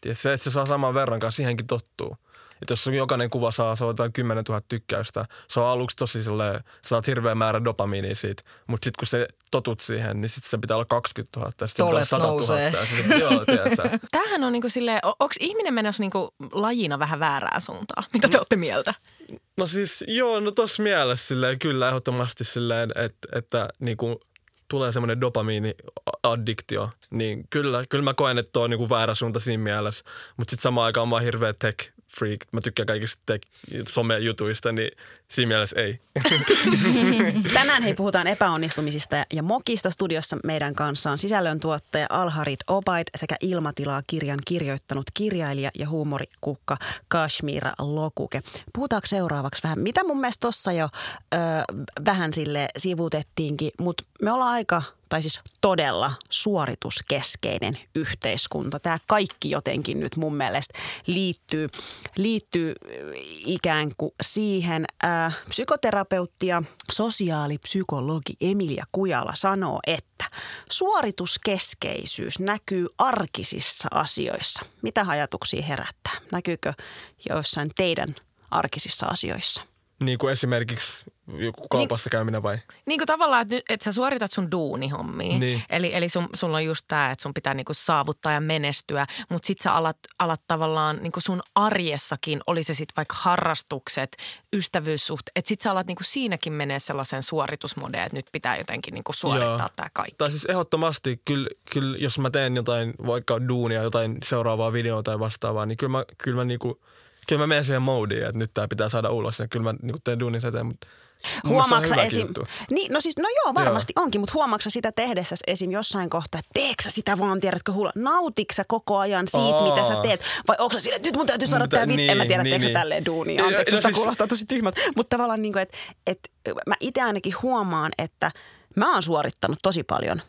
Ja se, että se saa saman verran kanssa, siihenkin tottuu. Että jos sun jokainen kuva saa, se on jotain 10 000 tykkäystä, se on aluksi tosi silleen, saat hirveän määrä dopamiinia siitä. Mutta sitten kun se totut siihen, niin sitten se pitää olla 20 000. Ja sitten olla 100 000. nousee. Ja sit, joo, tiedätkö? Tämähän on niinku silleen, onko ihminen menossa niinku lajina vähän väärään suuntaan? Mitä te olette mieltä? No siis joo, no tossa mielessä silleen, kyllä ehdottomasti silleen, että, että niin kuin tulee semmoinen dopamiini-addiktio, niin kyllä, kyllä mä koen, että tuo on niin kuin väärä suunta siinä mielessä. Mutta sitten samaan aikaan mä oon hirveä tech freak. Mä tykkään kaikista tech somejutuista, niin siinä mielessä ei. Tänään hei puhutaan epäonnistumisista ja mokista. Studiossa meidän kanssa on sisällöntuottaja Alharit Obaid sekä Ilmatilaa kirjan kirjoittanut kirjailija ja huumorikukka Kashmira Lokuke. Puhutaanko seuraavaksi vähän, mitä mun mielestä tuossa jo ö, vähän sille sivutettiinkin, mutta me ollaan aika tai siis todella suorituskeskeinen yhteiskunta. Tämä kaikki jotenkin nyt mun mielestä liittyy, liittyy ikään kuin siihen. Ää, psykoterapeutti ja sosiaalipsykologi Emilia Kujala sanoo, että suorituskeskeisyys näkyy arkisissa asioissa. Mitä ajatuksia herättää? Näkyykö joissain teidän arkisissa asioissa? niin kuin esimerkiksi joku kaupassa käyminen vai? Niin kuin tavallaan, että, nyt, että sä suoritat sun duunihommiin. Niin. Eli, eli sun, sulla on just tämä, että sun pitää niinku saavuttaa ja menestyä, mutta sit sä alat, alat tavallaan niinku sun arjessakin, oli se sitten vaikka harrastukset, ystävyyssuht, että sit sä alat niinku siinäkin menee sellaisen suoritusmodeen, että nyt pitää jotenkin niinku suorittaa tämä kaikki. Tai siis ehdottomasti, kyllä, kyllä jos mä teen jotain, vaikka duunia, jotain seuraavaa videoa tai vastaavaa, niin kyllä mä, kyllä mä, niinku, kyllä mä menen siihen moodiin, että nyt tää pitää saada ulos. Ja kyllä mä niinku teen duunin eteen, mutta hyväkin esim... juttu. Niin, no siis, no joo, varmasti onkin, mutta huomaatko sitä tehdessä esim. jossain kohtaa, että teetkö sä sitä vaan, tiedätkö, hulla, nautiksä sä koko ajan siitä, Aa. mitä sä teet, vai onko sille, että nyt mun täytyy saada tämä video, en mä niin, tiedä, niin, teekö sä niin. tälleen duunia, No, anteeksi, no siis- kuulostaa tosi tyhmältä, mutta tavallaan niin kuin, että, että mä itse ainakin huomaan, että mä oon suorittanut tosi paljon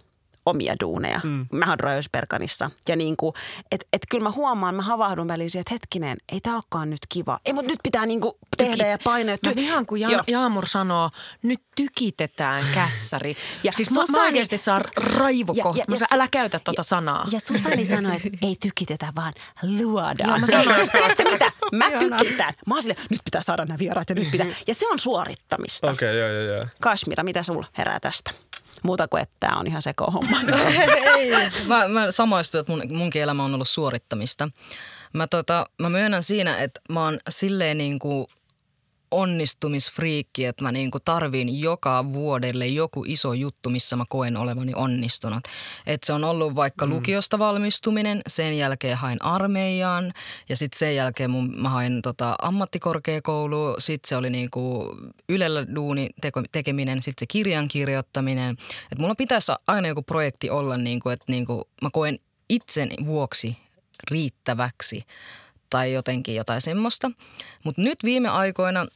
omia duuneja. Mm. Mä oon Röysperkanissa. Ja niin kuin, että et kyllä mä huomaan, mä havahdun väliin siihen, että hetkinen, ei tää olekaan nyt kiva. Ei, mutta nyt pitää niin kuin tehdä ja painaa. Mä vihaan, kun ja-. Jaamur sanoo, nyt tykitetään kässäri. Ja ja siis mä, mä Susani- oikeasti saan raivokohta. ja- ja- sanon, älä käytä tota sanaa. Ja Susani sanoi, että ei tykitetä, vaan luodaan. Joo, mä sanoin. Mitä? Mä tykitän. Mä oon silleen, nyt pitää saada nämä vieraat ja nyt pitää. Ja se on suorittamista. Okei, okay, joo, joo, joo. Kashmira, mitä sulla herää tästä? Muuta kuin, että tämä on ihan seko homma. Mä, mä samaistun, että mun, munkin elämä on ollut suorittamista. Mä, tota, mä myönnän siinä, että mä oon silleen niin kuin onnistumisfriikki, että mä niin kuin tarviin joka vuodelle joku iso juttu, missä mä koen olevani onnistunut. Et se on ollut vaikka mm. lukiosta valmistuminen, sen jälkeen hain armeijaan ja sitten sen jälkeen mun, mä hain tota ammattikorkeakouluun, sitten se oli niin kuin Ylellä duuni teko, tekeminen, sitten se kirjan kirjoittaminen. Et mulla pitäisi aina joku projekti olla, niin kuin, että niin kuin mä koen itseni vuoksi riittäväksi tai jotenkin jotain semmoista. Mutta nyt viime aikoina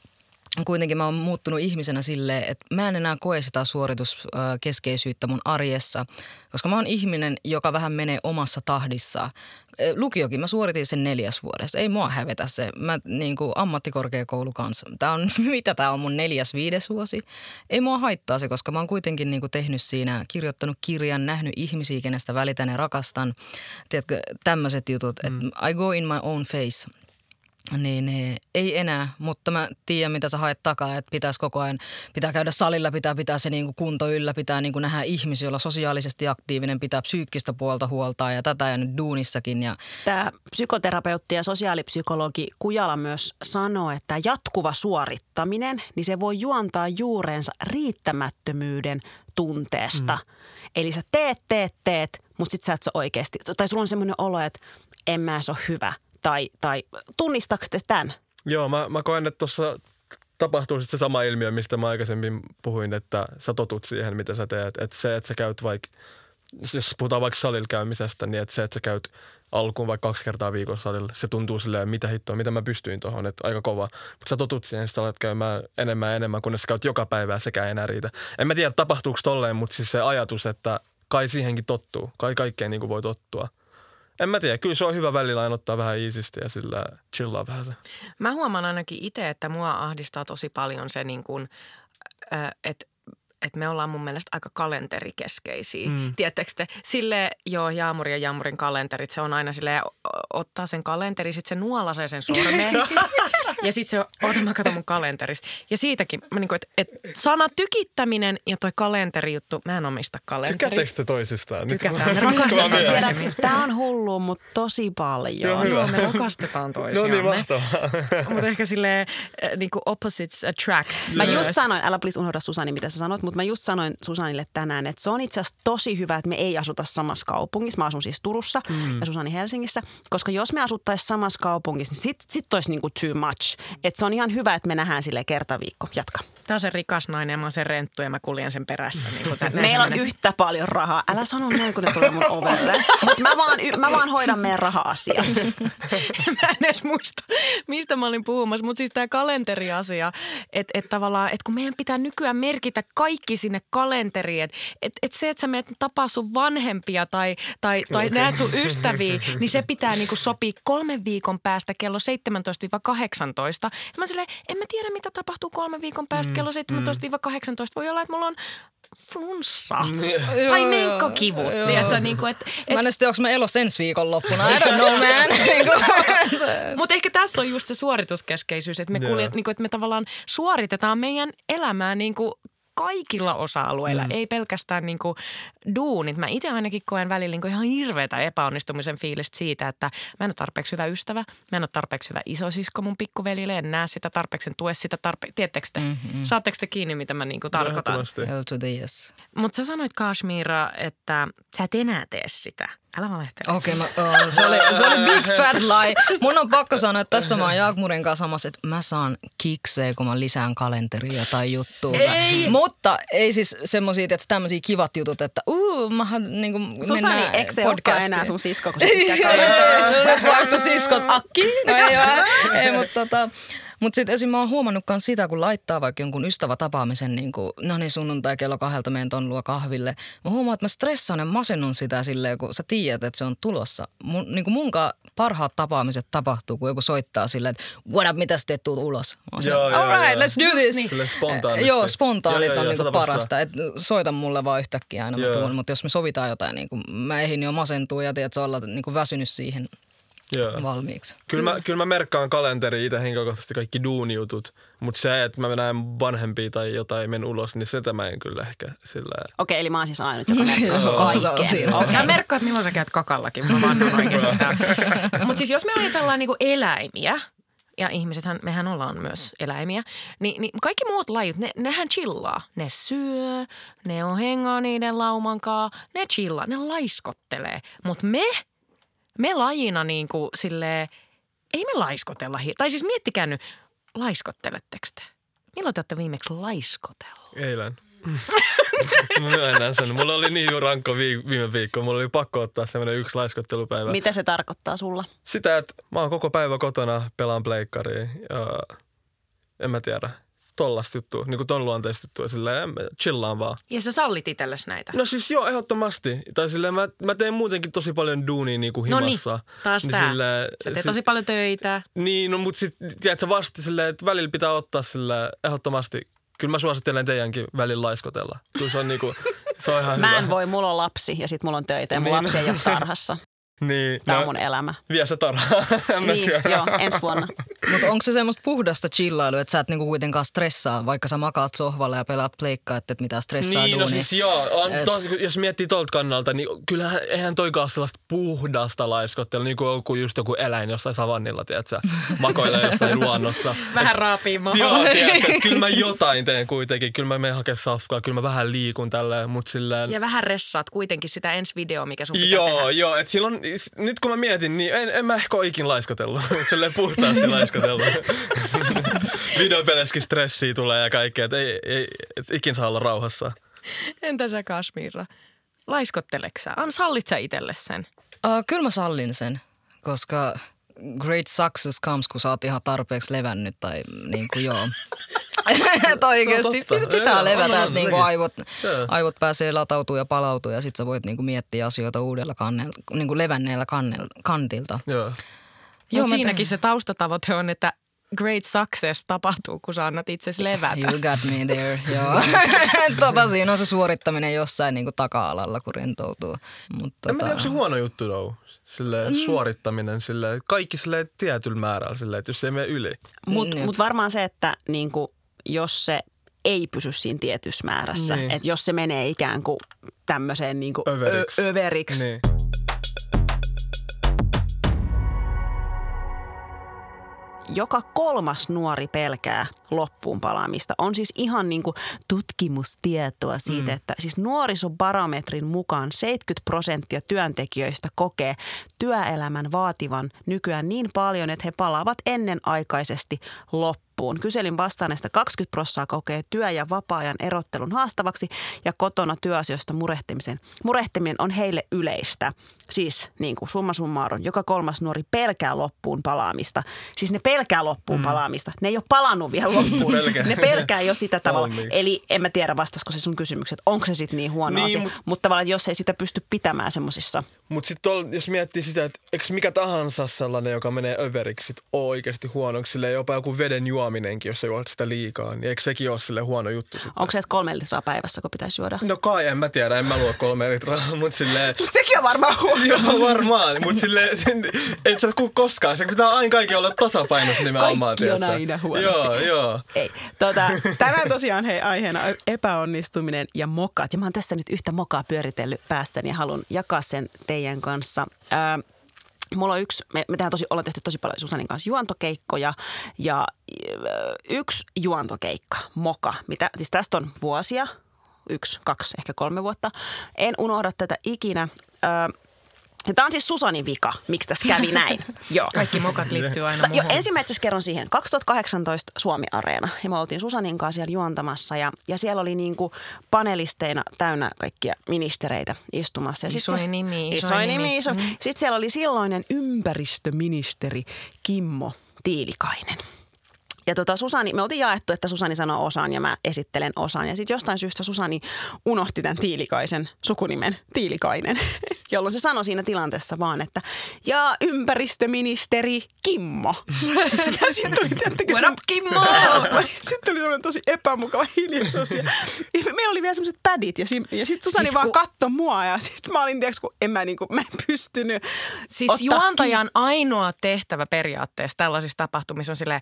kuitenkin mä oon muuttunut ihmisenä silleen, että mä en enää koe sitä suorituskeskeisyyttä mun arjessa, koska mä oon ihminen, joka vähän menee omassa tahdissaan. Eh, Lukiokin, mä suoritin sen neljäs vuodessa. Ei mua hävetä se. Mä niin kuin ammattikorkeakoulu kanssa. Tää on, mitä tää on mun neljäs, viides vuosi? Ei mua haittaa se, koska mä oon kuitenkin niin kuin tehnyt siinä, kirjoittanut kirjan, nähnyt ihmisiä, kenestä välitän ja rakastan. Tiedätkö, tämmöiset jutut, että I go in my own face. Niin eh, ei enää, mutta mä tiedän mitä sä haet takaa, että pitäisi koko ajan, pitää käydä salilla, pitää pitää se niinku kunto yllä, pitää niinku nähdä ihmisiä, olla sosiaalisesti aktiivinen, pitää psyykkistä puolta huoltaa ja tätä ja nyt duunissakin. Ja Tämä psykoterapeutti ja sosiaalipsykologi Kujala myös sanoo, että jatkuva suorittaminen, niin se voi juontaa juurensa riittämättömyyden tunteesta. Mm. Eli sä teet, teet, teet, mutta sit sä et se oikeasti, tai sulla on semmoinen olo, että en mä se ole hyvä. Tai, tai tunnistaako te tämän? Joo, mä, mä koen, että tuossa tapahtuu sitten se sama ilmiö, mistä mä aikaisemmin puhuin, että sä totut siihen, mitä sä teet. Että se, että sä käyt vaikka, jos puhutaan vaikka salilla käymisestä, niin että se, että sä käyt alkuun vaikka kaksi kertaa viikossa salilla, se tuntuu silleen, mitä hittoa, mitä mä pystyin tuohon, että aika kova. Mutta sä totut siihen, että alat käymään enemmän ja enemmän, kunnes sä käyt joka päivä ei enää riitä. En mä tiedä, tapahtuuko tolleen, mutta siis se ajatus, että kai siihenkin tottuu, kai kaikkeen niin kuin voi tottua. En mä tiedä, kyllä se on hyvä välillä aina ottaa vähän iisisti ja sillä chillaa vähän se. Mä huomaan ainakin itse, että mua ahdistaa tosi paljon se, niin kuin, että että me ollaan mun mielestä aika kalenterikeskeisiä. Mm. Tiedättekö te? Sille joo, Jaamuri ja Jaamurin kalenterit, se on aina sille ottaa sen kalenteri, sitten se nuolasee sen sormeen. ja sitten se, ota mä katson mun kalenterista. Ja siitäkin, mä niin kuin, että et sana tykittäminen ja toi kalenterijuttu, mä en omista kalenteria. Tykkäättekö te toisistaan? Tykätään, me rakastetaan toisiamme. Tämä on hullu, mutta tosi paljon. Joo, me rakastetaan No toisiamme. niin, mahtavaa. Mutta ehkä silleen niin kuin opposites attract. Mä just sanoin, älä please unohda Susani, mitä sä sanoit, mutta mä just sanoin Susanille tänään, että se on itse asiassa tosi hyvä, että me ei asuta samassa kaupungissa. Mä asun siis Turussa mm. ja Susani Helsingissä, koska jos me asuttaisiin samassa kaupungissa, niin sit, sit olisi niinku too much. Että se on ihan hyvä, että me nähdään sille kerta viikko. Jatka. Tämä on se rikas nainen ja mä oon se renttu ja mä kuljen sen perässä. Niin. Meillä on yhtä paljon rahaa. Älä sano näin, kun ne tulee mun ovelle. Mutta mä vaan, mä vaan hoidan meidän raha-asiat. mä en edes muista, mistä mä olin puhumassa. Mutta siis tämä kalenteriasia, että et tavallaan, että kun meidän pitää nykyään merkitä kaikki sinne kalenteriin, että et, et se, että sä menet tapaa sun vanhempia tai, tai, tai okay. näet sun ystäviä, niin se pitää niinku sopia kolmen viikon päästä kello 17-18. Ja mä silleen, en mä tiedä mitä tapahtuu kolmen viikon päästä kello 17-18. Voi olla, että mulla on flunssa tai menkkakivut. Tiedätkö, niin kuin, että, et, Mä en tiedä, onko mä elossa ensi viikon loppuna. I don't know, man. Niinku. Mutta ehkä tässä on just se suorituskeskeisyys, että me, Joo. kuljet, niinku, että me tavallaan suoritetaan meidän elämää niinku kaikilla osa-alueilla, mm. ei pelkästään niinku duunit. Mä itse ainakin koen välillä niinku ihan hirveätä epäonnistumisen fiilistä siitä, että mä en ole tarpeeksi hyvä ystävä, mä en ole tarpeeksi hyvä isosisko mun pikkuvelille, en näe sitä tarpeeksi, en tue sitä tarpeeksi. Tiedättekö te? Mm-hmm. Saatteko te kiinni, mitä mä niinku tarkoitan? L to the yes. Mutta sä sanoit Kashmira, että sä et enää tee sitä. Älä valehtele. Okei, okay, oh, se, oli, se oli big fat lie. Mun on pakko sanoa, että tässä mä oon Jaakmurin kanssa samassa, että mä saan kiksejä, kun mä lisään kalenteriin jotain juttua. Ei! Mutta ei siis semmosia, että tämmöisiä kivat jutut, että uu, mä niin kuin Susani, eikö se olekaan enää sun sisko, kun kalenterista? nyt vaihtoi siskot akki. No ei, ei mutta tota, mutta sitten esim. mä oon huomannut myös sitä, kun laittaa vaikka jonkun ystävätapaamisen, niin kuin, no niin sunnuntai kello kahdelta menen ton luo kahville. Mä huomaan, että mä stressaan ja masennun sitä silleen, kun sä tiedät, että se on tulossa. Mun, niin kuin munkaan parhaat tapaamiset tapahtuu, kun joku soittaa silleen, että what up, mitä sä teet tuut ulos? Mä Joo, silleen, joo, All right, joo. let's do this. Silleen spontaanisti. Joo, spontaanit Joo, joo, on joo, prossaa. parasta. Et soita mulle vaan yhtäkkiä aina, mä Joo. tuun. Mutta jos me sovitaan jotain, niin kuin mä ehdin jo masentua ja tiedät, olla niin kuin väsynyt siihen Joo. valmiiksi. Kyllä mä, kyllä mä merkkaan kalenteri itse henkilökohtaisesti kaikki duunijutut, mutta se, että mä näen vanhempia tai jotain men ulos, niin sitä mä en kyllä ehkä sillä Okei, eli mä oon siis ainut, joka merkkaa. Okei. Sä merkkaat, milloin sä käyt kakallakin. Mä vannon oikeasti Mutta siis jos me ajatellaan niinku eläimiä, ja ihmisethän, mehän ollaan myös eläimiä, niin, niin kaikki muut lajit, ne, nehän chillaa. Ne syö, ne on hengaa niiden laumankaa, ne chillaa, ne laiskottelee. Mutta me, me lajina niin kuin silleen, ei me laiskotella. Tai siis miettikää nyt, laiskotteletteko te? Milloin te olette viimeksi laiskotellut? Eilen. mä myönnän sen. Mulla oli niin rankka vi- viime viikko. Mulla oli pakko ottaa semmoinen yksi laiskottelupäivä. Mitä se tarkoittaa sulla? Sitä, että mä oon koko päivä kotona, pelaan pleikkariin ja en mä tiedä. Tollasta juttua, niin kuin ton luonteista juttua, silleen chillaan vaan. Ja sä sallit itsellesi näitä? No siis joo, ehdottomasti. Tai silleen mä, mä teen muutenkin tosi paljon duunia niin kuin No niin, himassa. taas tää. silleen- Sä teet si- tosi paljon töitä. Niin, no mutta sitten tiedätkö vasta silleen, että välillä pitää ottaa sille ehdottomasti. Kyllä mä suosittelen teidänkin välillä laiskotella. Kyllä se on niinku, se on ihan Mä hyvä. en voi, mulla on lapsi ja sit mulla on töitä ja mun Niin. lapsi ei ole tarhassa. Niin, Tämä on mun elämä. vie se tarhaa. Niin, joo, ensi vuonna. Mutta onko se semmoista puhdasta chillailua, että sä et niinku kuitenkaan stressaa, vaikka sä makaat sohvalla ja pelaat pleikkaa, että et mitään stressaa Niin, no duunia? siis joo, on, Et- tos, jos miettii tuolta kannalta, niin kyllähän eihän toikaan sellaista puhdasta laiskottelua, niin kuin joku, just joku eläin jossain savannilla, tiedätkö, makoilee jossain luonnossa. Vähän raapii Joo, tiedätkö, että kyllä mä jotain teen kuitenkin. Kyllä mä menen hakemaan safkaa, kyllä mä vähän liikun tälleen, mutta silleen... Ja vähän ressaat kuitenkin sitä ensi videoa, mikä sun pitää Joo, tehdä. joo. Et silloin, nyt kun mä mietin, niin en, en mä ehkä ole ikin laiskotellut. Silleen puhtaasti laiskotellut. videopelissäkin stressiä tulee ja kaikkea, että ei, ei et ikin saa olla rauhassa. Entä sä Kasmira? Laiskotteleksä? An sallit sä itselle sen? Uh, kyllä mä sallin sen, koska great success comes, kun sä oot ihan tarpeeksi levännyt tai niin kuin joo. että oikeasti pitää Joo, levätä, että niinku aivot, aivot pääsee latautuu ja palautuu ja sit sä voit niinku miettiä asioita uudella kannel, niinku levänneellä kannel, kantilta. Joo. Joo, mä siinäkin se taustatavoite on, että great success tapahtuu, kun sä annat itsesi levätä. You got me there, joo. tota, siinä on se suorittaminen jossain niinku taka-alalla, kun rentoutuu. Mut, En mä tota, tiedä, onko se huono juttu though. Sille suorittaminen, sille, kaikki sille tietyllä määrällä, sille, että jos se ei mene yli. Mutta Niin. mut varmaan se, että niinku, jos se ei pysy siinä tietyssä määrässä, Niin. että jos se menee ikään kuin tämmöiseen niinku Överiksi. Ö- överiksi Niin. Joka kolmas nuori pelkää loppuun palaamista. On siis ihan niin kuin tutkimustietoa siitä, mm. että siis nuorisobarometrin mukaan 70 prosenttia työntekijöistä kokee työelämän vaativan nykyään niin paljon, että he palaavat ennenaikaisesti loppuun. Kyselin vastanneista 20 prosenttia kokee työ- ja vapaa-ajan erottelun haastavaksi ja kotona työasioista murehtimisen. Murehtiminen on heille yleistä. Siis niin kuin summa summarum, joka kolmas nuori pelkää loppuun palaamista. Siis ne pelkää loppuun mm. palaamista. Ne ei ole palannut vielä loppuun. Pelkää. ne pelkää jo sitä tavalla. Valmiiksi. Eli en mä tiedä vastasko se sun kysymykset. Onko se sitten niin huono Niin, asia? mut- Mutta tavallaan, jos ei sitä pysty pitämään semmoisissa. Mutta sitten jos miettii sitä, että eikö mikä tahansa sellainen, joka menee överiksi, sit ole oikeasti huonoksi, sille jopa joku veden juominenkin, jos sä juot sitä liikaa, niin eikö sekin ole sille huono juttu sitten? Onko se, että kolme litraa päivässä, kun pitäisi juoda? No kai, en mä tiedä, en mä luo kolme litraa, mutta silleen... Sekin on varmaan huono. Joo, varmaan, mutta sille et sä koskaan. Se pitää aina kaikki olla tasapainossa nimenomaan. Kaikki on aina huonosti. Joo, joo. Ei. Tota, tänään tosiaan hei aiheena epäonnistuminen ja mokat. Ja mä oon tässä nyt yhtä mokaa pyöritellyt päässäni ja haluan jakaa sen teidän kanssa. Ää, Mulla on yksi, me, me tehdään tosi, ollaan tehty tosi paljon Susanin kanssa juontokeikkoja ja ö, yksi juontokeikka, moka, mitä, siis tästä on vuosia, yksi, kaksi, ehkä kolme vuotta. En unohda tätä ikinä. Ö, ja Tämä on siis Susanin vika, miksi tässä kävi näin. Joo. Kaikki mokat liittyy aina Ta- jo, muuhun. ensimmäiseksi kerron siihen. 2018 Suomi-areena ja me oltiin Susanin kanssa siellä juontamassa ja, ja siellä oli niinku panelisteina täynnä kaikkia ministereitä istumassa. Ja sit Isoin se- nimi, isoin nimi. Iso. Mm. Sitten siellä oli silloinen ympäristöministeri Kimmo Tiilikainen. Ja tota Susani, me oltiin jaettu, että Susani sanoo osan ja mä esittelen osan. Ja sitten jostain syystä Susani unohti tämän Tiilikaisen sukunimen Tiilikainen, jolloin se sanoi siinä tilanteessa vaan, että ja ympäristöministeri Kimmo. ja sitten tuli, tietenkin What up, Kimmo? sitten tuli sellainen tosi epämukava hiljaisuus. Ja, ja meillä oli vielä sellaiset pädit ja, si- ja sitten Susani Siis vaan kun- katsoi mua ja sitten mä olin, tiiäks, kun en mä, niinku, mä en pystynyt Siis juontajan ainoa tehtävä periaatteessa tällaisissa tapahtumissa on silleen,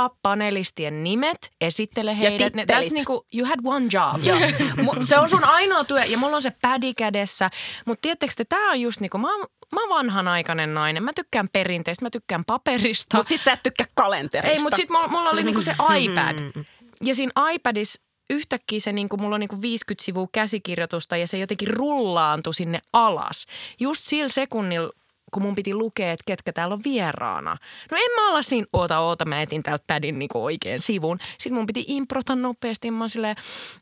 osaa panelistien nimet, esittele heidät. Ne- tittelit. That's niinku, you had one job. Joo. Se on sun ainoa työ ja mulla on se pädi kädessä. Mutta tiedättekö te, tää on just niinku, mä oon, mä oon vanhanaikainen nainen. Mä tykkään perinteistä, mä tykkään paperista. Mutta sit sä et tykkää kalenterista. Ei, mutta sitten mulla, mulla oli niinku se iPad. Ja siinä iPadissa yhtäkkiä se, niinku, mulla on niinku 50 sivua käsikirjoitusta ja se jotenkin rullaantui sinne alas. Just sillä sekunnilla, kun mun piti lukea, että ketkä täällä on vieraana. No en mä olla siinä, oota, oota, mä etin täältä padin niinku oikein sivun. Sitten mun piti improta nopeasti. Mä oon silleen,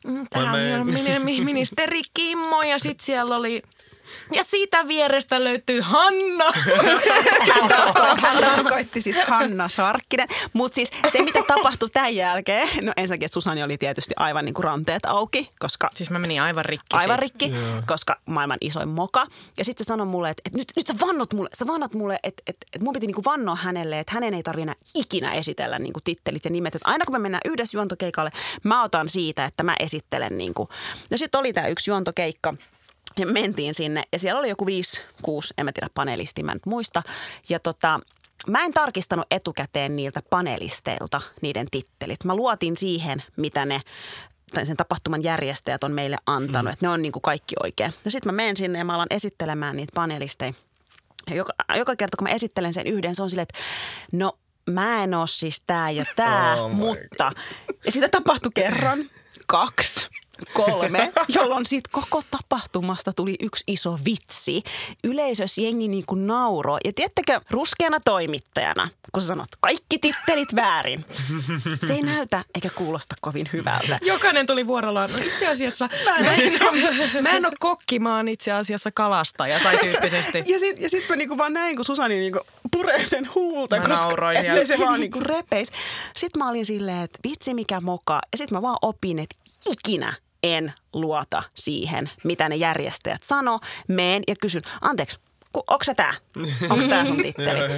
mm, täällä on ministeri Kimmo ja sitten siellä oli... Ja siitä vierestä löytyy Hanna. hän, tarko- hän tarkoitti siis Hanna Sarkkinen. Mutta siis se, mitä tapahtui tämän jälkeen, no ensinnäkin, että Susani oli tietysti aivan niin kuin ranteet auki, koska Siis mä menin aivan rikki aivan siitä. rikki, koska maailman isoin moka. Ja sitten se sanoi mulle, että, että nyt, nyt sä vannot mulle, sä vannot mulle, että, että, että mun piti niinku vannoa hänelle, että hänen ei tarvitse ikinä esitellä niinku tittelit ja nimet. Että aina kun me mennään yhdessä juontokeikalle, mä otan siitä, että mä esittelen. Niinku. No sitten oli tämä yksi juontokeikka. Ja mentiin sinne ja siellä oli joku viisi, kuusi, en mä tiedä panelisti, mä en nyt muista. Ja tota, mä en tarkistanut etukäteen niiltä panelisteilta niiden tittelit. Mä luotin siihen, mitä ne tai sen tapahtuman järjestäjät on meille antanut, mm. että ne on niin kuin kaikki oikein. Ja sitten mä menen sinne ja mä alan esittelemään niitä panelisteja. Ja joka, joka kerta, kun mä esittelen sen yhden, se on silleen, että no mä en oo siis tää ja tää, Oh mutta... Ja sitä tapahtui kerran, kaksi, kolme, jolloin siitä koko tapahtumasta tuli yksi iso vitsi. Yleisössä jengi niin kuin nauroi. Ja tiedättekö, ruskeana toimittajana, kun sä sanot kaikki tittelit väärin, se ei näytä eikä kuulosta kovin hyvältä. Jokainen tuli vuorollaan. No itse asiassa mä en, mä en, ole, mä en ole kokki, mä oon itse asiassa kalastaja tai tyyppisesti. Ja sitten ja sit mä niinku vaan näin, kun Susani niinku puree sen huulta, Mä koska ettei se vaan niinku repeis. Sitten mä olin silleen, että vitsi mikä moka. Ja sitten mä vaan opin, että ikinä en luota siihen, mitä ne järjestäjät sano. Meen ja kysyn, anteeksi, ku- onko se tää? Onko tää sun titteli?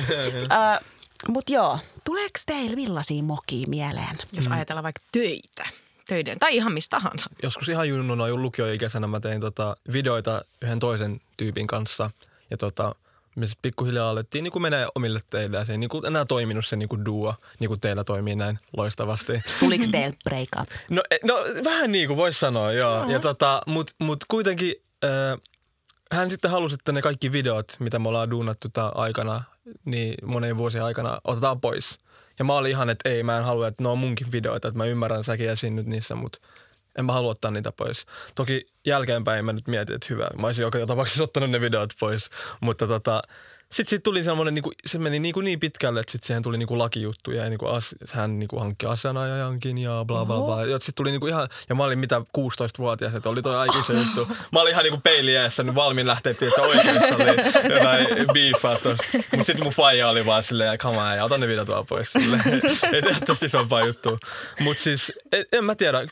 Ö, Mut joo, tuleeko teillä millaisia mokia mieleen? Jos ajatellaan vaikka töitä. Töiden tai ihan mistä tahansa. Joskus ihan junnuna jo lukioikäisenä mä tein tota videoita yhden toisen tyypin kanssa. Ja tota, me sitten pikkuhiljaa alettiin niin menee omille teille ja se ei niin kuin enää toiminut se niin kuin duo, niin kuin teillä toimii näin loistavasti. Tuliko teillä break up? No, e- no vähän niin kuin voisi sanoa, joo. Ja tota, mut, mut kuitenkin äh, hän sitten halusi, että ne kaikki videot, mitä me ollaan duunattu tää aikana, niin monen vuosien aikana otetaan pois. Ja mä olin ihan, että ei, mä en halua, että ne on munkin videoita, että mä ymmärrän, säkin esiinnyt niissä, mutta en mä halua ottaa niitä pois. Toki jälkeenpäin mä nyt mietin, että hyvä, mä olisin joka tapauksessa ottanut ne videot pois, mutta tota, sitten siitä tuli semmoinen, niinku, se meni niinku niin pitkälle, että sitten siihen tuli niinku lakijuttu ja niinku as, hän niinku hankki asianajajankin ja bla bla bla. Ja sitten tuli niinku ihan, ja mä olin mitä 16-vuotias, että oli toi aika iso juttu. Mä olin ihan niinku peili edessä, niin valmiin lähteä, se oikeassa oli jotain biifaa tosta. Mutta sitten mun faija oli vaan silleen, come on, ja otan ne videot vaan pois. Silleen, että tosta isompaa juttu. Mutta siis, en, en mä tiedä,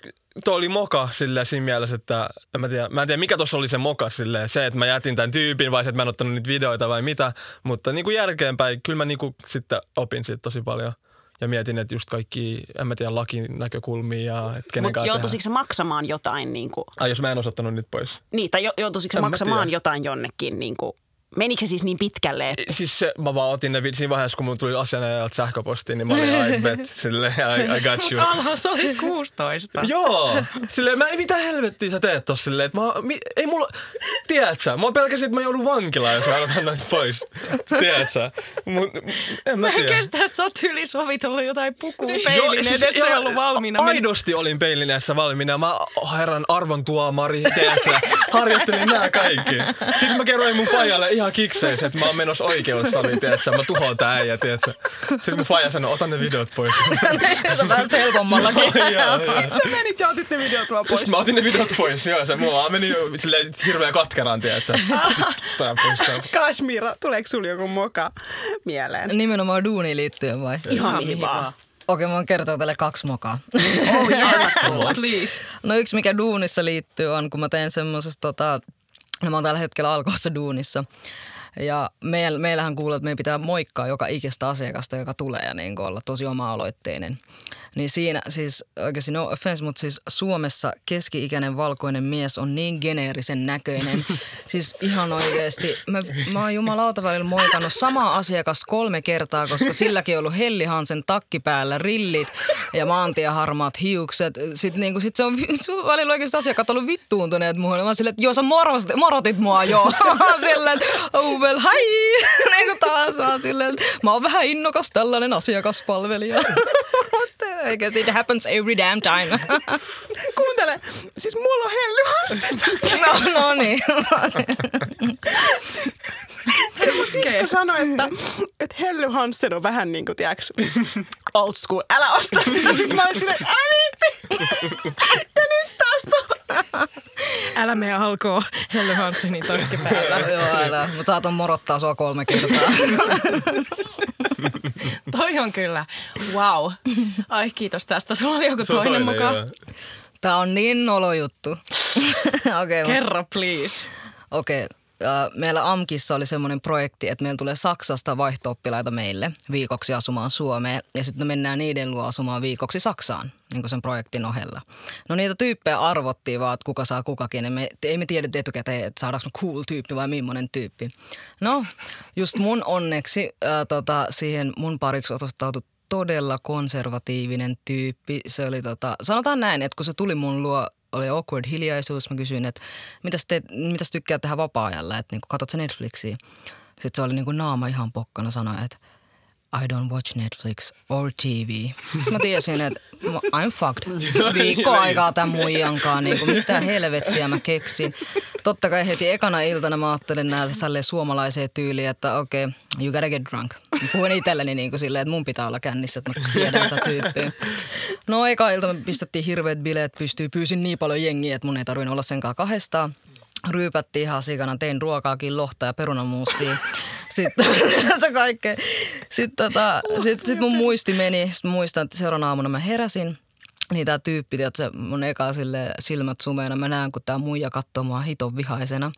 tuo oli moka silleen siinä mielessä, että en mä tiedä, mä en tiedä mikä tuossa oli se moka silleen, se, että mä jätin tämän tyypin vai se, että mä en ottanut niitä videoita vai mitä, mutta niin kuin jälkeenpäin kyllä mä niin kuin sitten opin siitä tosi paljon ja mietin, että just kaikki, en mä tiedä, lakin näkökulmia ja että kenen Mutta joutuisiko se maksamaan jotain, niin, kuin, Ai jos mä en olisi ottanut nyt pois. niin tai jo- joutuisiko se maksamaan tiedä. jotain jonnekin, niin kuin, menikö se siis niin pitkälle, että Siis se, mä vaan otin ne siinä vaiheessa, kun mun tuli asianajajalta sähköpostiin, niin mä olin I bet, silleen, I, I got you. Alha, se oli 16. Joo, silleen mä ei mitä helvettiä sä teet tossa silleen, että mä, mi, ei mulla, tiedät sä, mä pelkäsin, että mä joudun vankilaan, jos mä otan noita pois, tiedät sä, mut en mä Mä en tiedä. kestä, että sä oot yli sovitellut jotain pukua peilin edessä ja ihan ollut valmiina. Aidosti olin peilin edessä valmiina. Mä herran arvon tuomari, tiedätkö, harjoittelin nämä kaikki. Sitten mä kerroin mun fajalle ihan kikseissä, että mä oon menossa oikeussaliin, tiedätkö, mä tuhoan tää äijä, tiedätkö. Sitten mun faija sanoi, ota ne videot pois. Sä pääsit helpommallakin. Joo, joo. sä menit ja otit ne videot vaan pois. Sitten mä otin ne videot pois, joo, se mulla meni jo silleen hirveän katkeraan, tiedätkö. Tää pois. Kashmira, tuleeko sulla joku moka mieleen? Nimenomaan duuniin liittyen vai? Ihan mihin vaan. Okei, mä voin kertoa teille kaksi mokaa. Oh yes. Please. No yksi, mikä duunissa liittyy, on kun mä teen semmoisesta, tota, no mä oon tällä hetkellä alkossa duunissa. Ja meil, meillähän kuuluu, että meidän pitää moikkaa joka ikistä asiakasta, joka tulee ja niin olla tosi oma-aloitteinen. Niin siinä siis oikeasti no offense, mutta siis Suomessa keski-ikäinen valkoinen mies on niin geneerisen näköinen. siis ihan oikeasti. Mä, mä oon jumalauta välillä moikannut samaa asiakasta kolme kertaa, koska silläkin on ollut Helli Hansen takki päällä, rillit ja maantieharmaat hiukset. Sitten niinku, sit se on, se on välillä oikeasti asiakkaat ollut vittuuntuneet muuhun. Mä silleen, että joo sä morotit, morotit mua joo. Mä oon silleen, oh well hi. niin kuin taas mä oon silleen, mä oon vähän innokas tällainen asiakaspalvelija. Mutta guess it happens every damn time. Siis mulla on Helly Hansen. no, no niin. Mun sisko sanoi, että, että Helly Hansen on vähän niin kuin, tiedäks, old school. Älä osta sitä. Sitten mä olin silleen, että älä viitti. Ja nyt taas tuo. Älä mene alkoo Helle Hansenin torkki päällä. Joo, älä. Mä saatan morottaa sua kolme kertaa. Toi on kyllä. Wow. Ai kiitos tästä. Sulla oli joku toinen, toinen, mukaan. Tää on niin nolo juttu. Okay, Kerro please. Okei. äh, Meillä AMKissa oli semmoinen projekti, että meillä tulee Saksasta vaihto-oppilaita meille viikoksi asumaan Suomeen ja sitten me mennään niiden luo asumaan viikoksi Saksaan niin kuin sen projektin ohella. No niitä tyyppejä arvottiin vaan, että kuka saa kukakin. Ja me, ei me tiedetty etukäteen, että saadaanko me cool tyyppi vai millainen tyyppi. No, just mun onneksi ää, tota, siihen mun pariksi osoittautui todella konservatiivinen tyyppi. Se oli tota, sanotaan näin, että kun se tuli mun luo, oli awkward hiljaisuus. Mä kysyin, että mitäs, te, mitäs tykkää tehdä vapaa-ajalla, että niin katsot sä Netflixiä. Sitten se oli niin kuin naama ihan pokkana sanoi, että I don't watch Netflix or TV. Sitten mä tiesin, että I'm fucked. Viikko aikaa tämän muijankaan. Niin kuin, mitä helvettiä mä keksin. Totta kai heti ekana iltana mä ajattelin näitä suomalaiseen tyyliin, että okei, okay, you gotta get drunk. Mä puhuin itselleni niin kuin silleen, että mun pitää olla kännissä, että mä siedän sitä tyyppiä. No eka ilta me pistettiin hirveät bileet pystyy. Pyysin niin paljon jengiä, että mun ei tarvinnut olla senkaan kahdestaan ryypättiin ihan sikana, tein ruokaakin, lohta ja perunamuusia. Sitten se kaikkea. Sitten tota, sit, sit mun muisti meni. Sitten muistan, että seuraavana aamuna mä heräsin. Niin tää tyyppi, että mun eka sille silmät sumeena, mä näen, kun tää muija katsoo mua hiton vihaisena.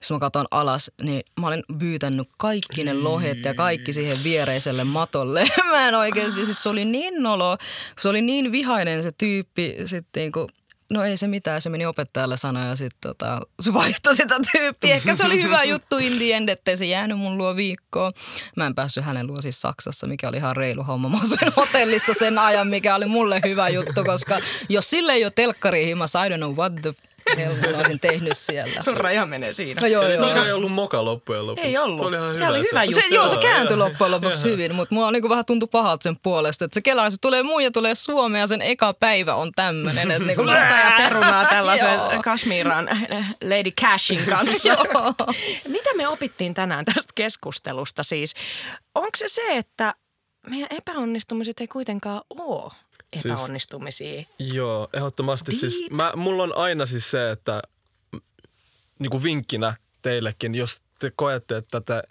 Sitten mä katson alas, niin mä olin pyytänyt kaikki ne lohet ja kaikki siihen viereiselle matolle. mä en oikeasti, siis se oli niin nolo, se oli niin vihainen se tyyppi sitten niin kuin No ei se mitään, se meni opettajalle sanoa ja sitten tota, se vaihtoi sitä tyyppiä. Ehkä se oli hyvä juttu in the end, ettei se jäänyt mun luo viikkoon. Mä en päässyt hänen luo siis Saksassa, mikä oli ihan reilu homma. Mä asuin hotellissa sen ajan, mikä oli mulle hyvä juttu, koska jos sille ei ole telkkari himas, I don't know what the mä olisin tehnyt siellä. Sun raja menee siinä. No joo, joo. ei ollut moka loppujen lopuksi. Ei ollut. Se oli, ihan se hyvä. oli hyvä juttu. Se, joo, se kääntyi loppujen lopuksi hyvin, mutta mua niinku vähän tuntui pahalta sen puolesta. Että se kelaa, se tulee muu ja tulee Suomeen ja sen eka päivä on tämmöinen. Että niinku, Lohta ja perunaa tällaisen. Kashmiran Lady Cashin kanssa. Joo. Mitä me opittiin tänään tästä keskustelusta siis? Onko se se, että meidän epäonnistumiset ei kuitenkaan ole Siis- epäonnistumisia? Joo, ehdottomasti. Deep. Siis, mä, mulla on aina siis se, että niin kuin vinkkinä teillekin, jos te koette, että te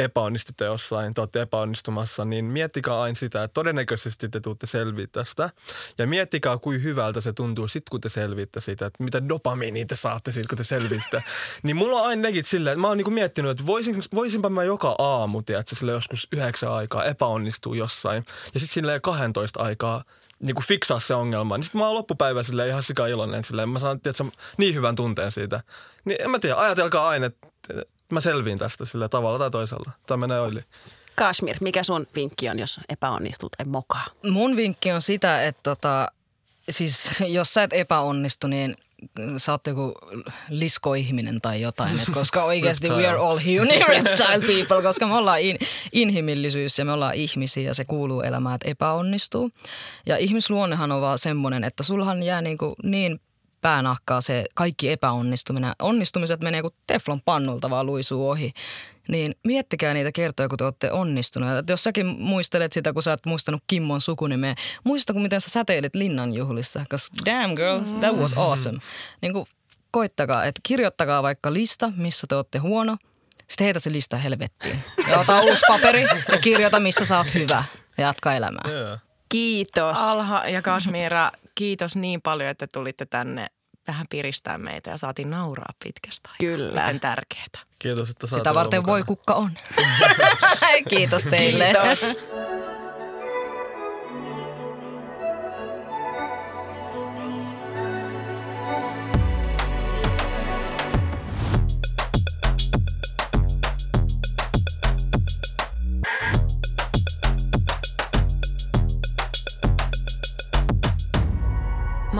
epäonnistutte jossain, te olette epäonnistumassa, niin miettikää aina sitä, että todennäköisesti te tuutte selviä tästä. Ja miettikää, kuin hyvältä se tuntuu sitten, kun te selviitte siitä, että mitä dopamiinia te saatte siitä, kun te selviitte. niin mulla on aina legit silleen, että mä oon niinku miettinyt, että voisin, voisinpa mä joka aamu, tiedätkö, sille joskus yhdeksän aikaa epäonnistuu jossain. Ja sitten silleen 12 aikaa niin kuin fiksaa se ongelma. Niin sitten mä oon loppupäivä silleen ihan sika iloinen silleen. Mä saan tiedätkö, niin hyvän tunteen siitä. Niin en mä tiedä, ajatelkaa aina, että mä selviin tästä sillä tavalla tai toisella. Tämä menee oili. Kashmir, mikä sun vinkki on, jos epäonnistut tai mokaa? Mun vinkki on sitä, että tota, siis jos sä et epäonnistu, niin sä oot joku liskoihminen tai jotain, et koska oikeasti we are all human reptile people, koska me ollaan in, inhimillisyys ja me ollaan ihmisiä ja se kuuluu elämään, että epäonnistuu. Ja ihmisluonnehan on vaan semmoinen, että sulhan jää niin, kuin niin päänahkaa se kaikki epäonnistuminen. Onnistumiset menee kuin teflon pannulta vaan luisuu ohi. Niin miettikää niitä kertoja, kun te olette onnistuneet. Et jos säkin muistelet sitä, kun sä oot muistanut Kimmon sukunimeä, muista kun miten sä säteilit linnanjuhlissa. Koska damn girl, that was awesome. Niin kuin koittakaa, että kirjoittakaa vaikka lista, missä te olette huono. Sitten heitä se lista helvettiin. Ja ota uusi paperi ja kirjoita, missä sä oot hyvä. Ja jatka elämää. Yeah. Kiitos. Alha ja Kashmira, kiitos niin paljon, että tulitte tänne vähän piristää meitä ja saatiin nauraa pitkästä aikaa. Kyllä. Miten tärkeetä. Kiitos, että Sitä varten voi kukka on. Kiitos teille. Kiitos.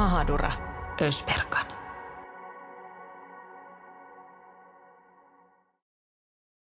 Mahadura Ösperkan.